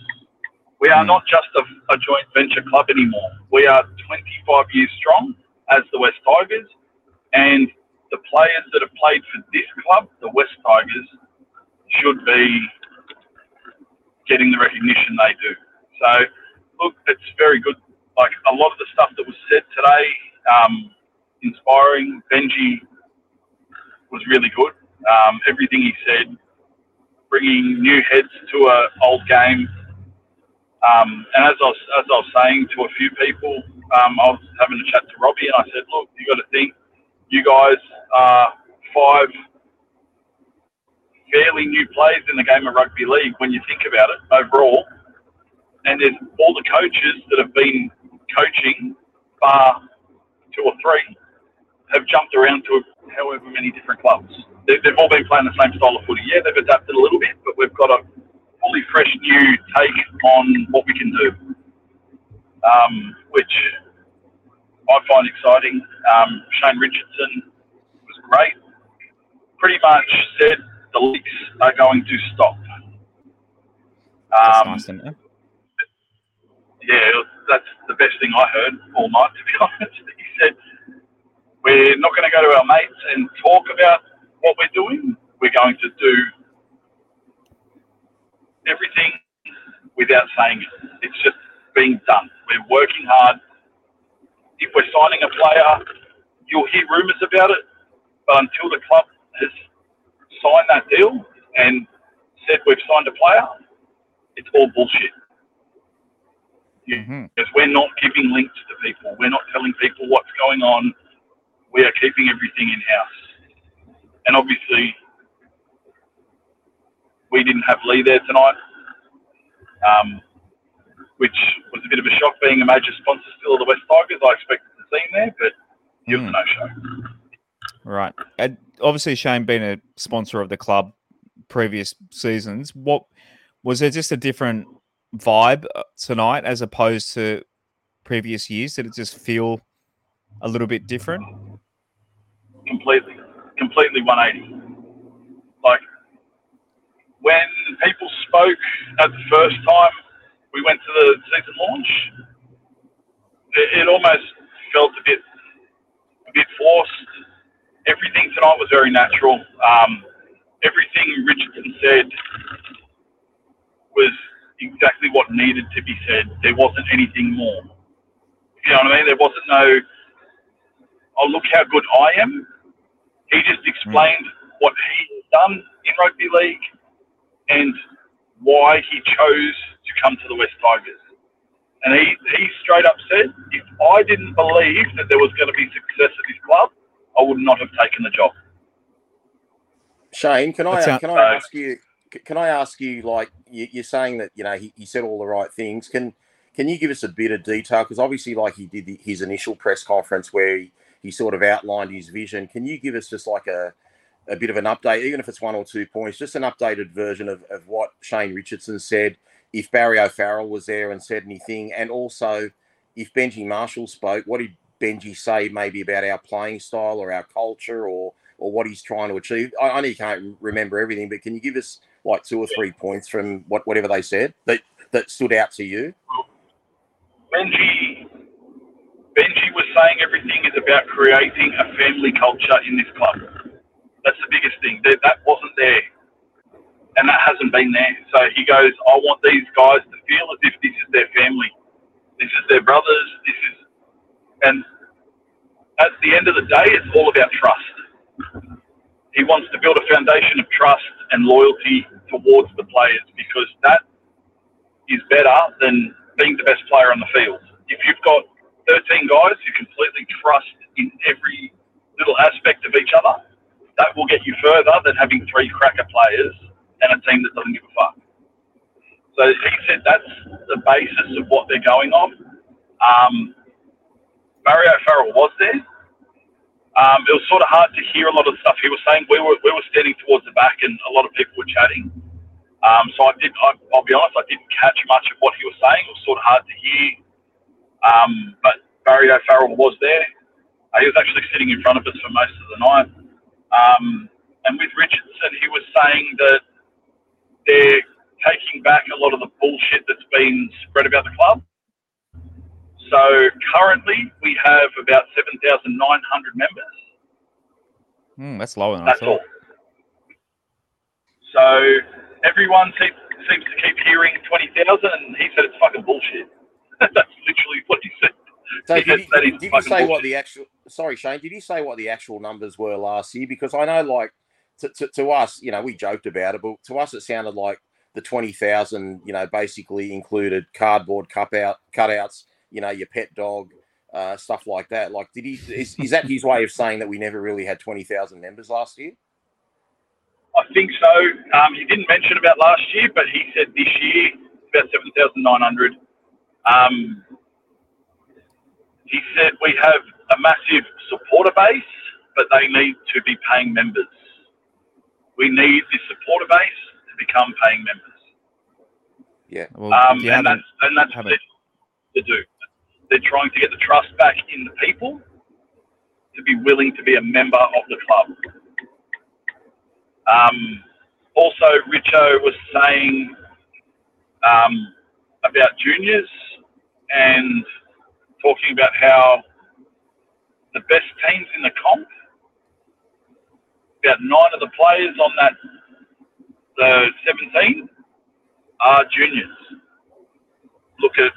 Speaker 4: We are
Speaker 1: Mm.
Speaker 4: not just a, a joint venture club anymore. We are 25 years strong as the Wests Tigers, and the players that have played for this club, the West Tigers, should be getting the recognition they do. So, look, it's very good. Like a lot of the stuff that was said today, um, inspiring. Benji was really good. Um, everything he said, bringing new heads to a old game. Um, and as I, was, as I was saying to a few people, um, I was having a chat to Robbie, and I said, "Look, you got to think, you guys are five fairly new players in the game of rugby league when you think about it overall. And there's all the coaches that have been coaching, bar two or three, have jumped around to however many different clubs. They, they've all been playing the same style of footy. Yeah, they've adapted a little bit, but we've got a fully fresh new take on what we can do, um, which I find exciting. Um, Shane Richardson was great. Pretty much said the leaks are going to stop.
Speaker 1: That's
Speaker 4: Um,
Speaker 1: nice,
Speaker 4: yeah, that's the best thing I heard all night, to be honest. He said, We're not going to go to our mates and talk about what we're doing. We're going to do everything without saying it. It's just being done. We're working hard. If we're signing a player, you'll hear rumours about it, but until the club has signed that deal and said we've signed a player, it's all bullshit
Speaker 1: Mhm.
Speaker 4: because we're not giving links to people. We're not telling people what's going on. We are keeping everything in house. And obviously, we didn't have Lee there tonight, um, which was a bit of a shock being a major sponsor still of the Wests Tigers. I expected to see him there, but he was
Speaker 1: Mm.
Speaker 4: a no show.
Speaker 1: Right. And obviously, Shayne being a sponsor of the club previous seasons, what was there just a different vibe uh, tonight as opposed to previous years? Did it just feel a little bit different?
Speaker 4: Completely, completely 180. Like when people spoke at the first time we went to the season launch, it, it almost felt a bit, a bit forced. Everything tonight was very natural. Um, everything Richardson said was exactly what needed to be said. There wasn't anything more. You know what I mean? There wasn't no, oh, look how good I am. He just explained what he has done in rugby league and why he chose to come to the Wests Tigers. And he, he straight up said, if I didn't believe that there was going to be success at this club, I would not have taken the job.
Speaker 3: Shayne, can I
Speaker 1: That
Speaker 3: can I ask you? Can I ask you like you, you're saying that you know he, he said all the right things? Can can you give us a bit of detail? Because obviously, like he did the, his initial press conference where he, he sort of outlined his vision. Can you give us just like a a bit of an update, even if it's one or two points, just an updated version of, of what Shane Richardson said, if Barry O'Farrell was there and said anything, and also if Benji Marshall spoke, what did Benji say maybe about our playing style or our culture or or what he's trying to achieve? I, I know you can't remember everything, but can you give us like two or three points from what whatever they said that that stood out to you?
Speaker 4: Benji, Benji was saying everything is about creating a family culture in this club. That's the biggest thing. That, wasn't there, and that hasn't been there. So he goes, I want these guys to feel as if this is their family, this is their brothers, this is, and at the end of the day, it's all about trust. He wants to build a foundation of trust and loyalty towards the players because that is better than being the best player on the field. If you've got 13 guys who completely trust in every little aspect of each other, that will get you further than having three cracker players and a team that doesn't give a fuck. So he said that's the basis of what they're going on. Um, Barry O'Farrell was there. Um, it was sort of hard to hear a lot of stuff he was saying. We were we were standing towards the back, and a lot of people were chatting. Um, so I did. I, I'll be honest. I didn't catch much of what he was saying. It was sort of hard to hear. Um, but Barry O'Farrell was there. Uh, he was actually sitting in front of us for most of the night. Um, and with Richardson, he was saying that they're taking back a lot of the bullshit that's been spread about the club. So currently, we have about 7,900 members.
Speaker 1: Hmm, that's lower than
Speaker 4: That's all. So everyone seems, seems to keep hearing 20,000, and he said it's fucking bullshit. That's literally what he said.
Speaker 3: So
Speaker 4: He
Speaker 3: did, he, did you say what the actual? Sorry, Shayne. Did you say what the actual numbers were last year? Because I know, like, to, to, to us, you know, we joked about it, but to us, it sounded like the twenty thousand, you know, basically included cardboard cup out cutouts, you know, your pet dog, uh, stuff like that. Like, did he? Is, is that his way of saying that we never really had twenty thousand members last year?
Speaker 4: I think so. Um, he didn't mention about last year, but he said this year about 7,900. Um, he said we have a massive supporter base, but they need to be paying members. We need this supporter base to become paying members.
Speaker 3: Yeah.
Speaker 1: Well,
Speaker 4: Um, and that's and that's what
Speaker 1: haven't-
Speaker 4: they to do. They're trying to get the trust back in the people to be willing to be a member of the club. Um, also, Richo was saying um, about juniors and talking about how the best teams in the comp, about nine of the players on that the 17 are juniors. Look at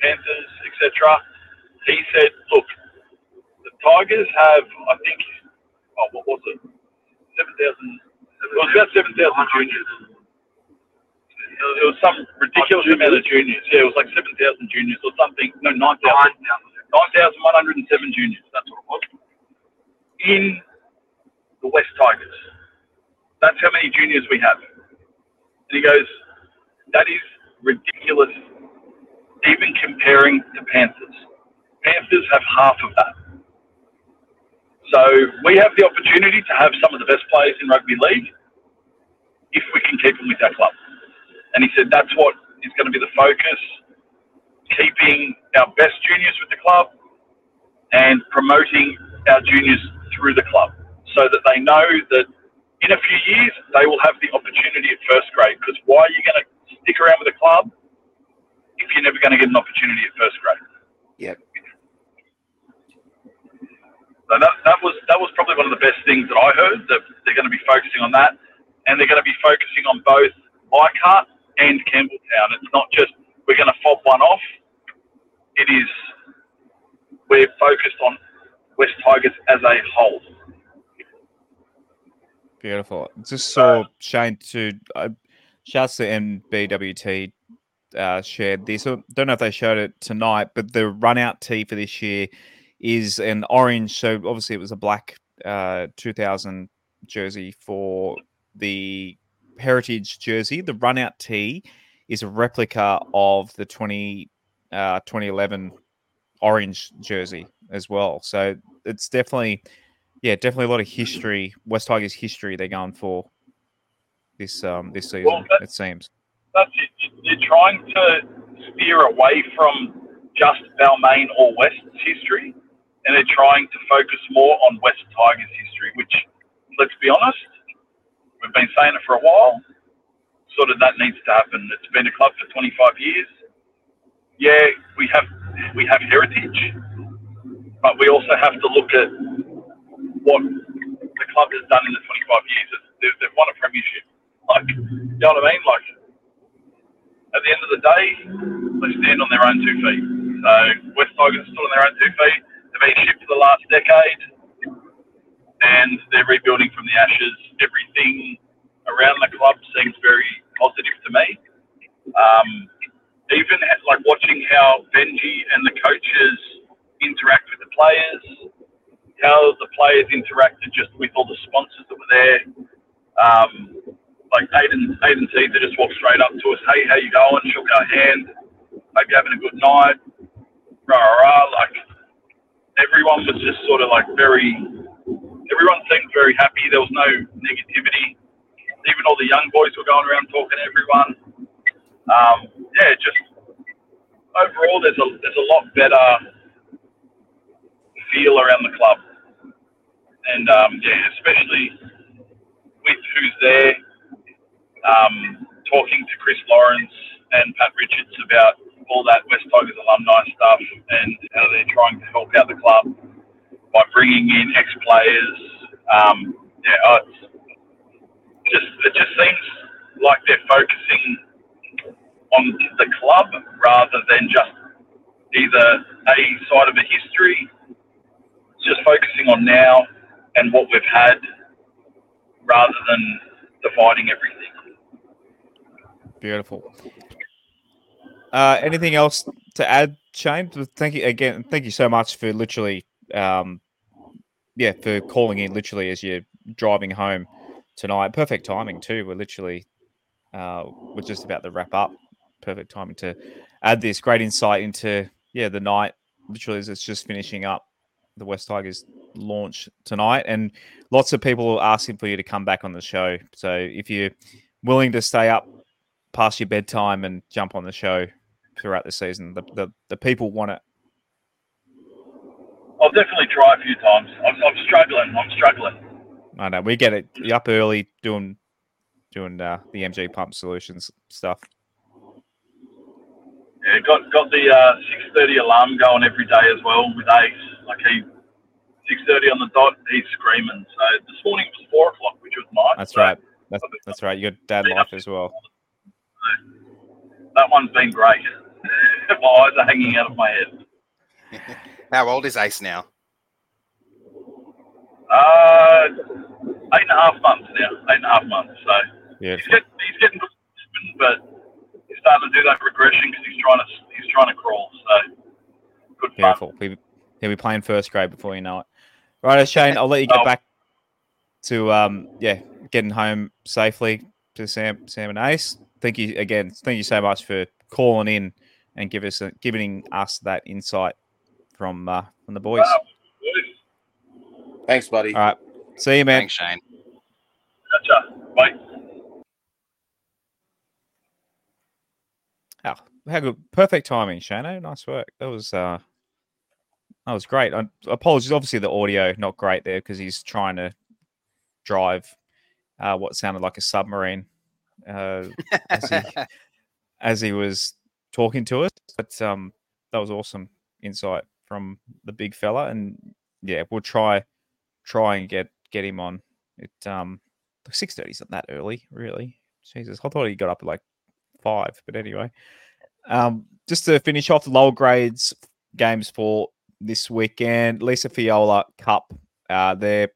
Speaker 4: Panthers, etc. He said, look, the Tigers have, I think, oh, what was it? 7,000. It was about 7,000 juniors. It was some ridiculous amount of juniors. Yeah, it was like 7,000 juniors or something. No, 9,000. 9,107 juniors. That's what it was. in the Wests Tigers. That's how many juniors we have. And he goes, that is ridiculous, even comparing to Panthers. Panthers have half of that. So we have the opportunity to have some of the best players in rugby league if we can keep them with our club. And he said that's what is going to be the focus, keeping our best juniors with the club and promoting our juniors through the club so that they know that in a few years they will have the opportunity at first grade. Because why are you going to stick around with a club if you're never going to get an opportunity at first grade?
Speaker 3: Yep.
Speaker 4: So that, that was that was probably one of the best things that I heard that they're going to be focusing on that, and they're going to be focusing on both Leichhardt and Campbelltown. It's not just we're going to fob one off. It is we're focused on Wests Tigers as a whole.
Speaker 1: Beautiful. Just saw Shayne to uh, shouts to NBWT uh, shared this. I don't know if they showed it tonight, but the run out tee for this year is an orange. So obviously it was a black uh, 2000 jersey for the heritage jersey. The run out tee is a replica of the 20, uh, 2011 orange jersey as well. So it's definitely, yeah, definitely a lot of history. Wests Tigers history they're going for this um this season.
Speaker 4: Well,
Speaker 1: it seems.
Speaker 4: That's it. You're trying to steer away from just Balmain or West's history, and they're trying to focus more on Wests Tigers history. Which, let's be honest, we've been saying it for a while. Sort of that needs to happen. It's been a club for 25 years. Yeah, we have we have heritage, but we also have to look at what the club has done in the 25 years. They've, they've won a premiership. Like, you know what I mean? Like, at the end of the day, they stand on their own two feet. So Wests Tigers still on their own two feet. They've been shit for the last decade, and they're rebuilding from the ashes. Everything around the club seems very positive to me. Um, even like watching how Benji and the coaches interact with the players, how the players interacted just with all the sponsors that were there. Um, like Aiden, Aidan Sezer just walked straight up to us. Hey, how you going? Shook our hand. Hope you're having a good night. Rah, rah, rah. Like everyone was just sort of like very. Everyone seemed very happy. There was no negativity. Even all the young boys were going around talking to everyone. Um, yeah, just overall, there's a there's a lot better feel around the club, and um, yeah, especially with who's there um, talking to Chris Lawrence and Pat Richards about all that Wests Tigers alumni stuff and how they're trying to help out the club by bringing in ex-players. Um, yeah, it's just it just seems like they're focusing on the club rather than just either a side of a history. It's just focusing on now and what we've had rather than dividing everything.
Speaker 1: Beautiful. Uh, anything else to add, Shayne? Thank you again. Thank you so much for literally, um, yeah, for calling in literally as you're driving home tonight. Perfect timing too. We're literally, uh, we're just about to wrap up. Perfect timing to add this great insight into yeah the night. Literally, as it's just finishing up the Wests Tigers launch tonight, and lots of people are asking for you to come back on the show. So if you're willing to stay up past your bedtime and jump on the show throughout the season. The the, the people want it.
Speaker 4: I'll definitely try a few times. I'm, I'm struggling. I'm struggling.
Speaker 1: I know we get it. You're up early doing doing uh, the MG Pump Solutions stuff.
Speaker 4: Yeah, got got the uh, six thirty alarm going every day as well with Ace. Like he six thirty on the dot, he's screaming. So this morning it was four o'clock, which was nice.
Speaker 1: That's
Speaker 4: so
Speaker 1: right. That's, that's right. You got dad life as well.
Speaker 4: That one's been great. my eyes are hanging out of my head.
Speaker 2: How old is Ace now?
Speaker 4: Uh, eight and a half months now. Eight and a half months. So
Speaker 1: Yeah.
Speaker 4: he's getting he's getting good, but he's starting to do that regression because he's trying to he's trying to crawl. So good fun.
Speaker 1: Beautiful. He, he'll be playing first grade before you know it. Right, Shayne, I'll let you get oh. back to um, yeah, getting home safely to Sam, Sam and Ace. Thank you again. Thank you so much for calling in and give us a, giving us that insight from uh, from the boys.
Speaker 3: Thanks, buddy.
Speaker 1: All right, see you, man.
Speaker 2: Thanks, Shayne.
Speaker 4: Gotcha. Bye.
Speaker 1: Oh, how good! Perfect timing, Shano. Nice work. That was uh, that was great. I apologies. Obviously, the audio not great there because he's trying to drive uh, what sounded like a submarine uh, as, he, as he was talking to us. But um, that was awesome insight from the big fella, and yeah, we'll try try and get get him on. It um, six thirty isn't that early, really. Jesus, I thought he got up at like five, but anyway. Um, just to finish off the lower grades games for this weekend, Lisa Fiaola Cup. Uh, there,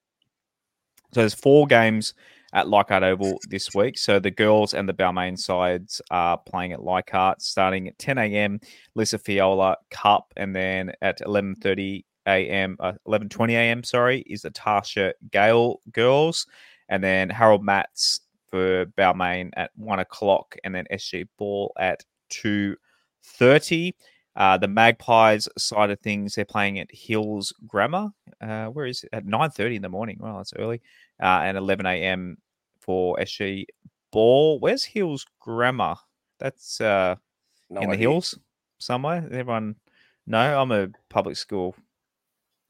Speaker 1: so there's four games at Leichhardt Oval this week. So the girls and the Balmain sides are playing at Leichhardt starting at 10 a.m. Lisa Fiaola Cup, and then at 11:30 a.m. Uh, 11:20 a.m. Sorry, is the Tarsha Gale girls, and then Harold Matts for Balmain at one o'clock, and then SG Ball at two thirty. Uh, the Magpies side of things, they're playing at Hills Grammar. Uh, where is it? At 9.30 in the morning. Well, that's early. Uh, and 11 a.m. for SG Ball. Where's Hills Grammar? That's uh, no in idea. the hills somewhere. Everyone, no, I'm a public school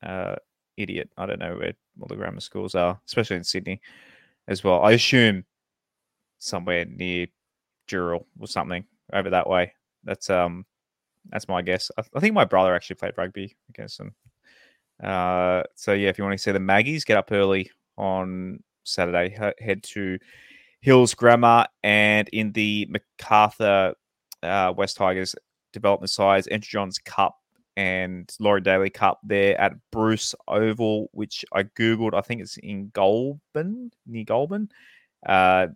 Speaker 1: uh, idiot. I don't know where all the grammar schools are, especially in Sydney as well. I assume somewhere near Dural or something over that way. That's um that's my guess. I, I think my brother actually played rugby, against them. Uh, so yeah, if you want to see the Maggies, get up early on Saturday. Head to Hills Grammar and in the Macarthur uh, Wests Tigers development sides, Andrew Johns Cup and Laurie Daly Cup there at Bruce Oval, which I googled. I think it's in Goulburn, near Goulburn. Uh,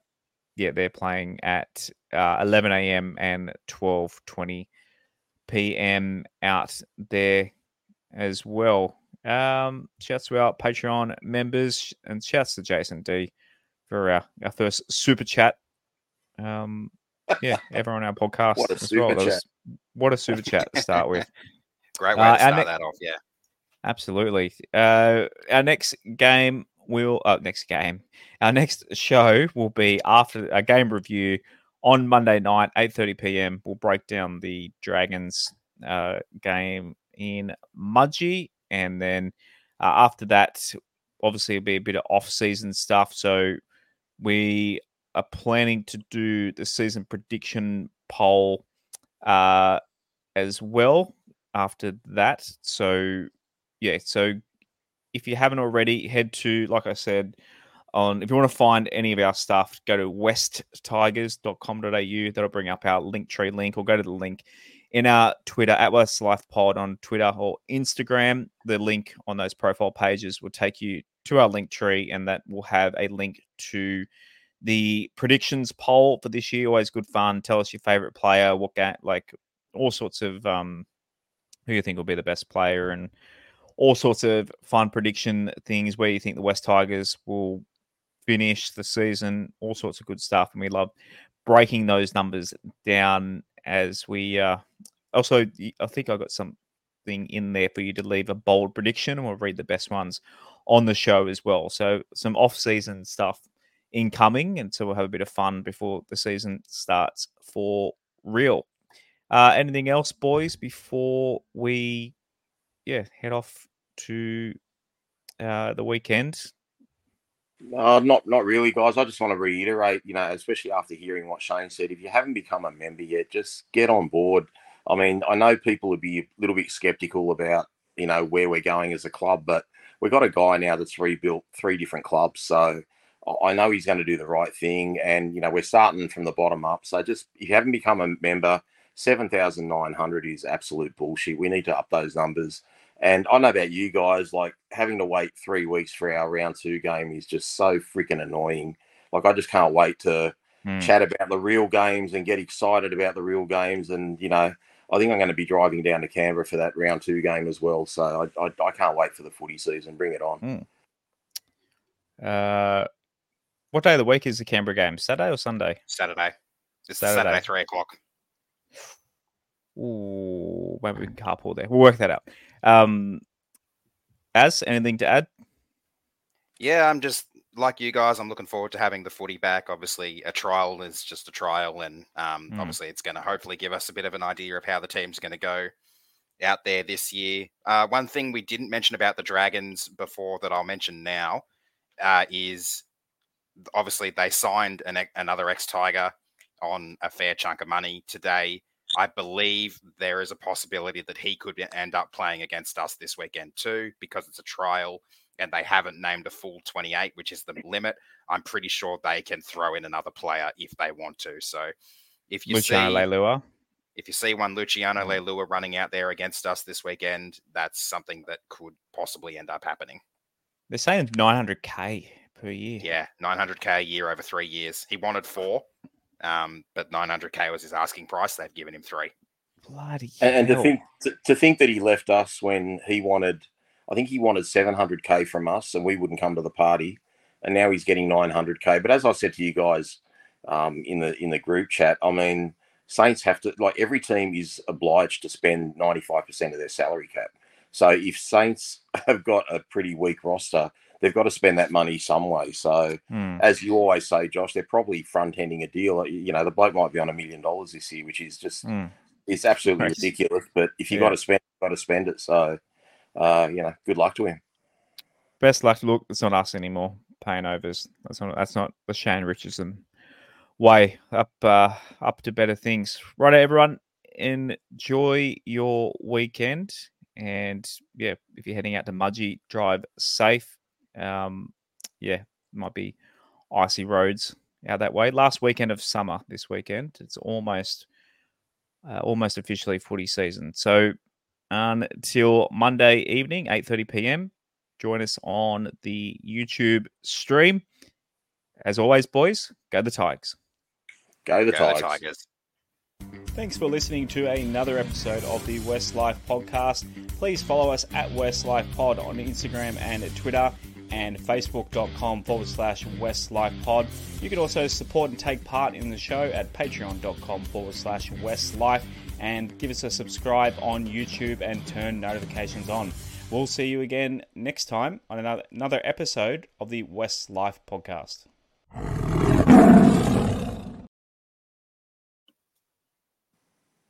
Speaker 1: yeah, they're playing at uh, 11 a.m. and 12:20 p.m. out there as well. Um, shouts to our Patreon members and shouts to Jason D for our, our first super chat. Um, yeah, everyone on our podcast.
Speaker 3: what a super well. chat! Was,
Speaker 1: what a super chat to start with.
Speaker 2: Great way uh, to start ne- that off. Yeah,
Speaker 1: absolutely. Uh, our next game will uh, next game. Our next show will be after a game review on Monday night, 8:30 p.m. We'll break down the Dragons uh, game in Mudgee, and then uh, after that, obviously, it'll be a bit of off-season stuff. So we are planning to do the season prediction poll uh, as well after that. So yeah, so if you haven't already, head to like I said on if you want to find any of our stuff, go to westtigers.com.au. That'll bring up our link tree link or go to the link in our Twitter at WestsLife Pod on Twitter or Instagram. The link on those profile pages will take you to our link tree, and that will have a link to the predictions poll for this year. Always good fun. Tell us your favorite player, what game, like all sorts of um, who you think will be the best player, and all sorts of fun prediction things. Where you think the Wests Tigers will finish the season, all sorts of good stuff, and we love breaking those numbers down as we uh, also. I think I got something in there for you to leave a bold prediction, and we'll read the best ones on the show as well. So some off-season stuff incoming, and so we'll have a bit of fun before the season starts for real. Uh, anything else, boys, before we yeah head off to uh, the weekend?
Speaker 3: Uh, not not really, guys. I just want to reiterate, you know, especially after hearing what Shane said, if you haven't become a member yet, just get on board. I mean, I know people would be a little bit skeptical about, you know, where we're going as a club, but we've got a guy now that's rebuilt three different clubs. So I know he's going to do the right thing. And, you know, we're starting from the bottom up. So just, if you haven't become a member, 7,900 is absolute bullshit. We need to up those numbers. And I know about you guys, like having to wait three weeks for our round two game is just so freaking annoying. Like I just can't wait to mm. chat about the real games and get excited about the real games. And you know, I think I'm going to be driving down to Canberra for that round two game as well. So I, I, I can't wait for the footy season. Bring it on.
Speaker 1: Mm. Uh, what day of the week is the Canberra game? Saturday or Sunday?
Speaker 2: Saturday. It's
Speaker 1: Saturday.
Speaker 2: Saturday, three o'clock.
Speaker 1: Ooh, maybe we can carpool there. We'll work that out. Um, as anything to add?
Speaker 2: Yeah, I'm just like you guys. I'm looking forward to having the footy back. Obviously, a trial is just a trial, and um,
Speaker 1: Mm.
Speaker 2: obviously, it's going to hopefully give us a bit of an idea of how the team's going to go out there this year. Uh, one thing we didn't mention about the Dragons before that I'll mention now uh, is obviously they signed an, another ex Tiger on a fair chunk of money today. I believe there is a possibility that he could end up playing against us this weekend too, because it's a trial and they haven't named a full 28, which is the limit. I'm pretty sure they can throw in another player if they want to. So if you
Speaker 1: Luciano
Speaker 2: see
Speaker 1: Leilua.
Speaker 2: if you see one Luciano mm-hmm. Leilua running out there against us this weekend, that's something that could possibly end up happening.
Speaker 1: They're saying 900k per year.
Speaker 2: Yeah, 900k a year over three years. He wanted four, um, but 900k was his asking price. They've given him three.
Speaker 1: Bloody
Speaker 3: And, and to think to, to think that he left us when he wanted, I think he wanted 700k from us, and we wouldn't come to the party, and now he's getting 900k. But as I said to you guys um, in the in the group chat, I mean, Saints have to like every team is obliged to spend 95% of their salary cap. So if Saints have got a pretty weak roster, they've got to spend that money some way. So
Speaker 1: Hmm.
Speaker 3: as you always say, Josh, they're probably front ending a deal. You know, the bloke might be on a million dollars this year, which is just
Speaker 1: Hmm.
Speaker 3: it's absolutely
Speaker 1: Nice.
Speaker 3: ridiculous. But if you
Speaker 1: Yeah.
Speaker 3: got to spend, got to spend it. So, uh, you know, good luck to him.
Speaker 1: Best luck. Look, it's not us anymore. Paying overs. That's not. That's not the Shane Richardson way. Up. Uh, up to better things. Right, everyone. Enjoy your weekend, and yeah, if you're heading out to Mudgee, drive safe. Um, yeah, might be icy roads out that way. Last weekend of summer this weekend. It's almost, uh, almost officially footy season. So until Monday evening, 8:30 p.m. Join us on the YouTube stream. As always, boys, go the Tigers.
Speaker 3: Go the
Speaker 2: Go
Speaker 3: Tigers.
Speaker 2: Tigers.
Speaker 1: Thanks for listening to another episode of the WestsLife Podcast. Please follow us at WestsLife Pod on Instagram and Twitter and facebook.com forward slash WestsLife Pod. You can also support and take part in the show at patreon.com forward slash WestsLife and give us a subscribe on YouTube and turn notifications on. We'll see you again next time on another, another episode of the WestsLife Podcast.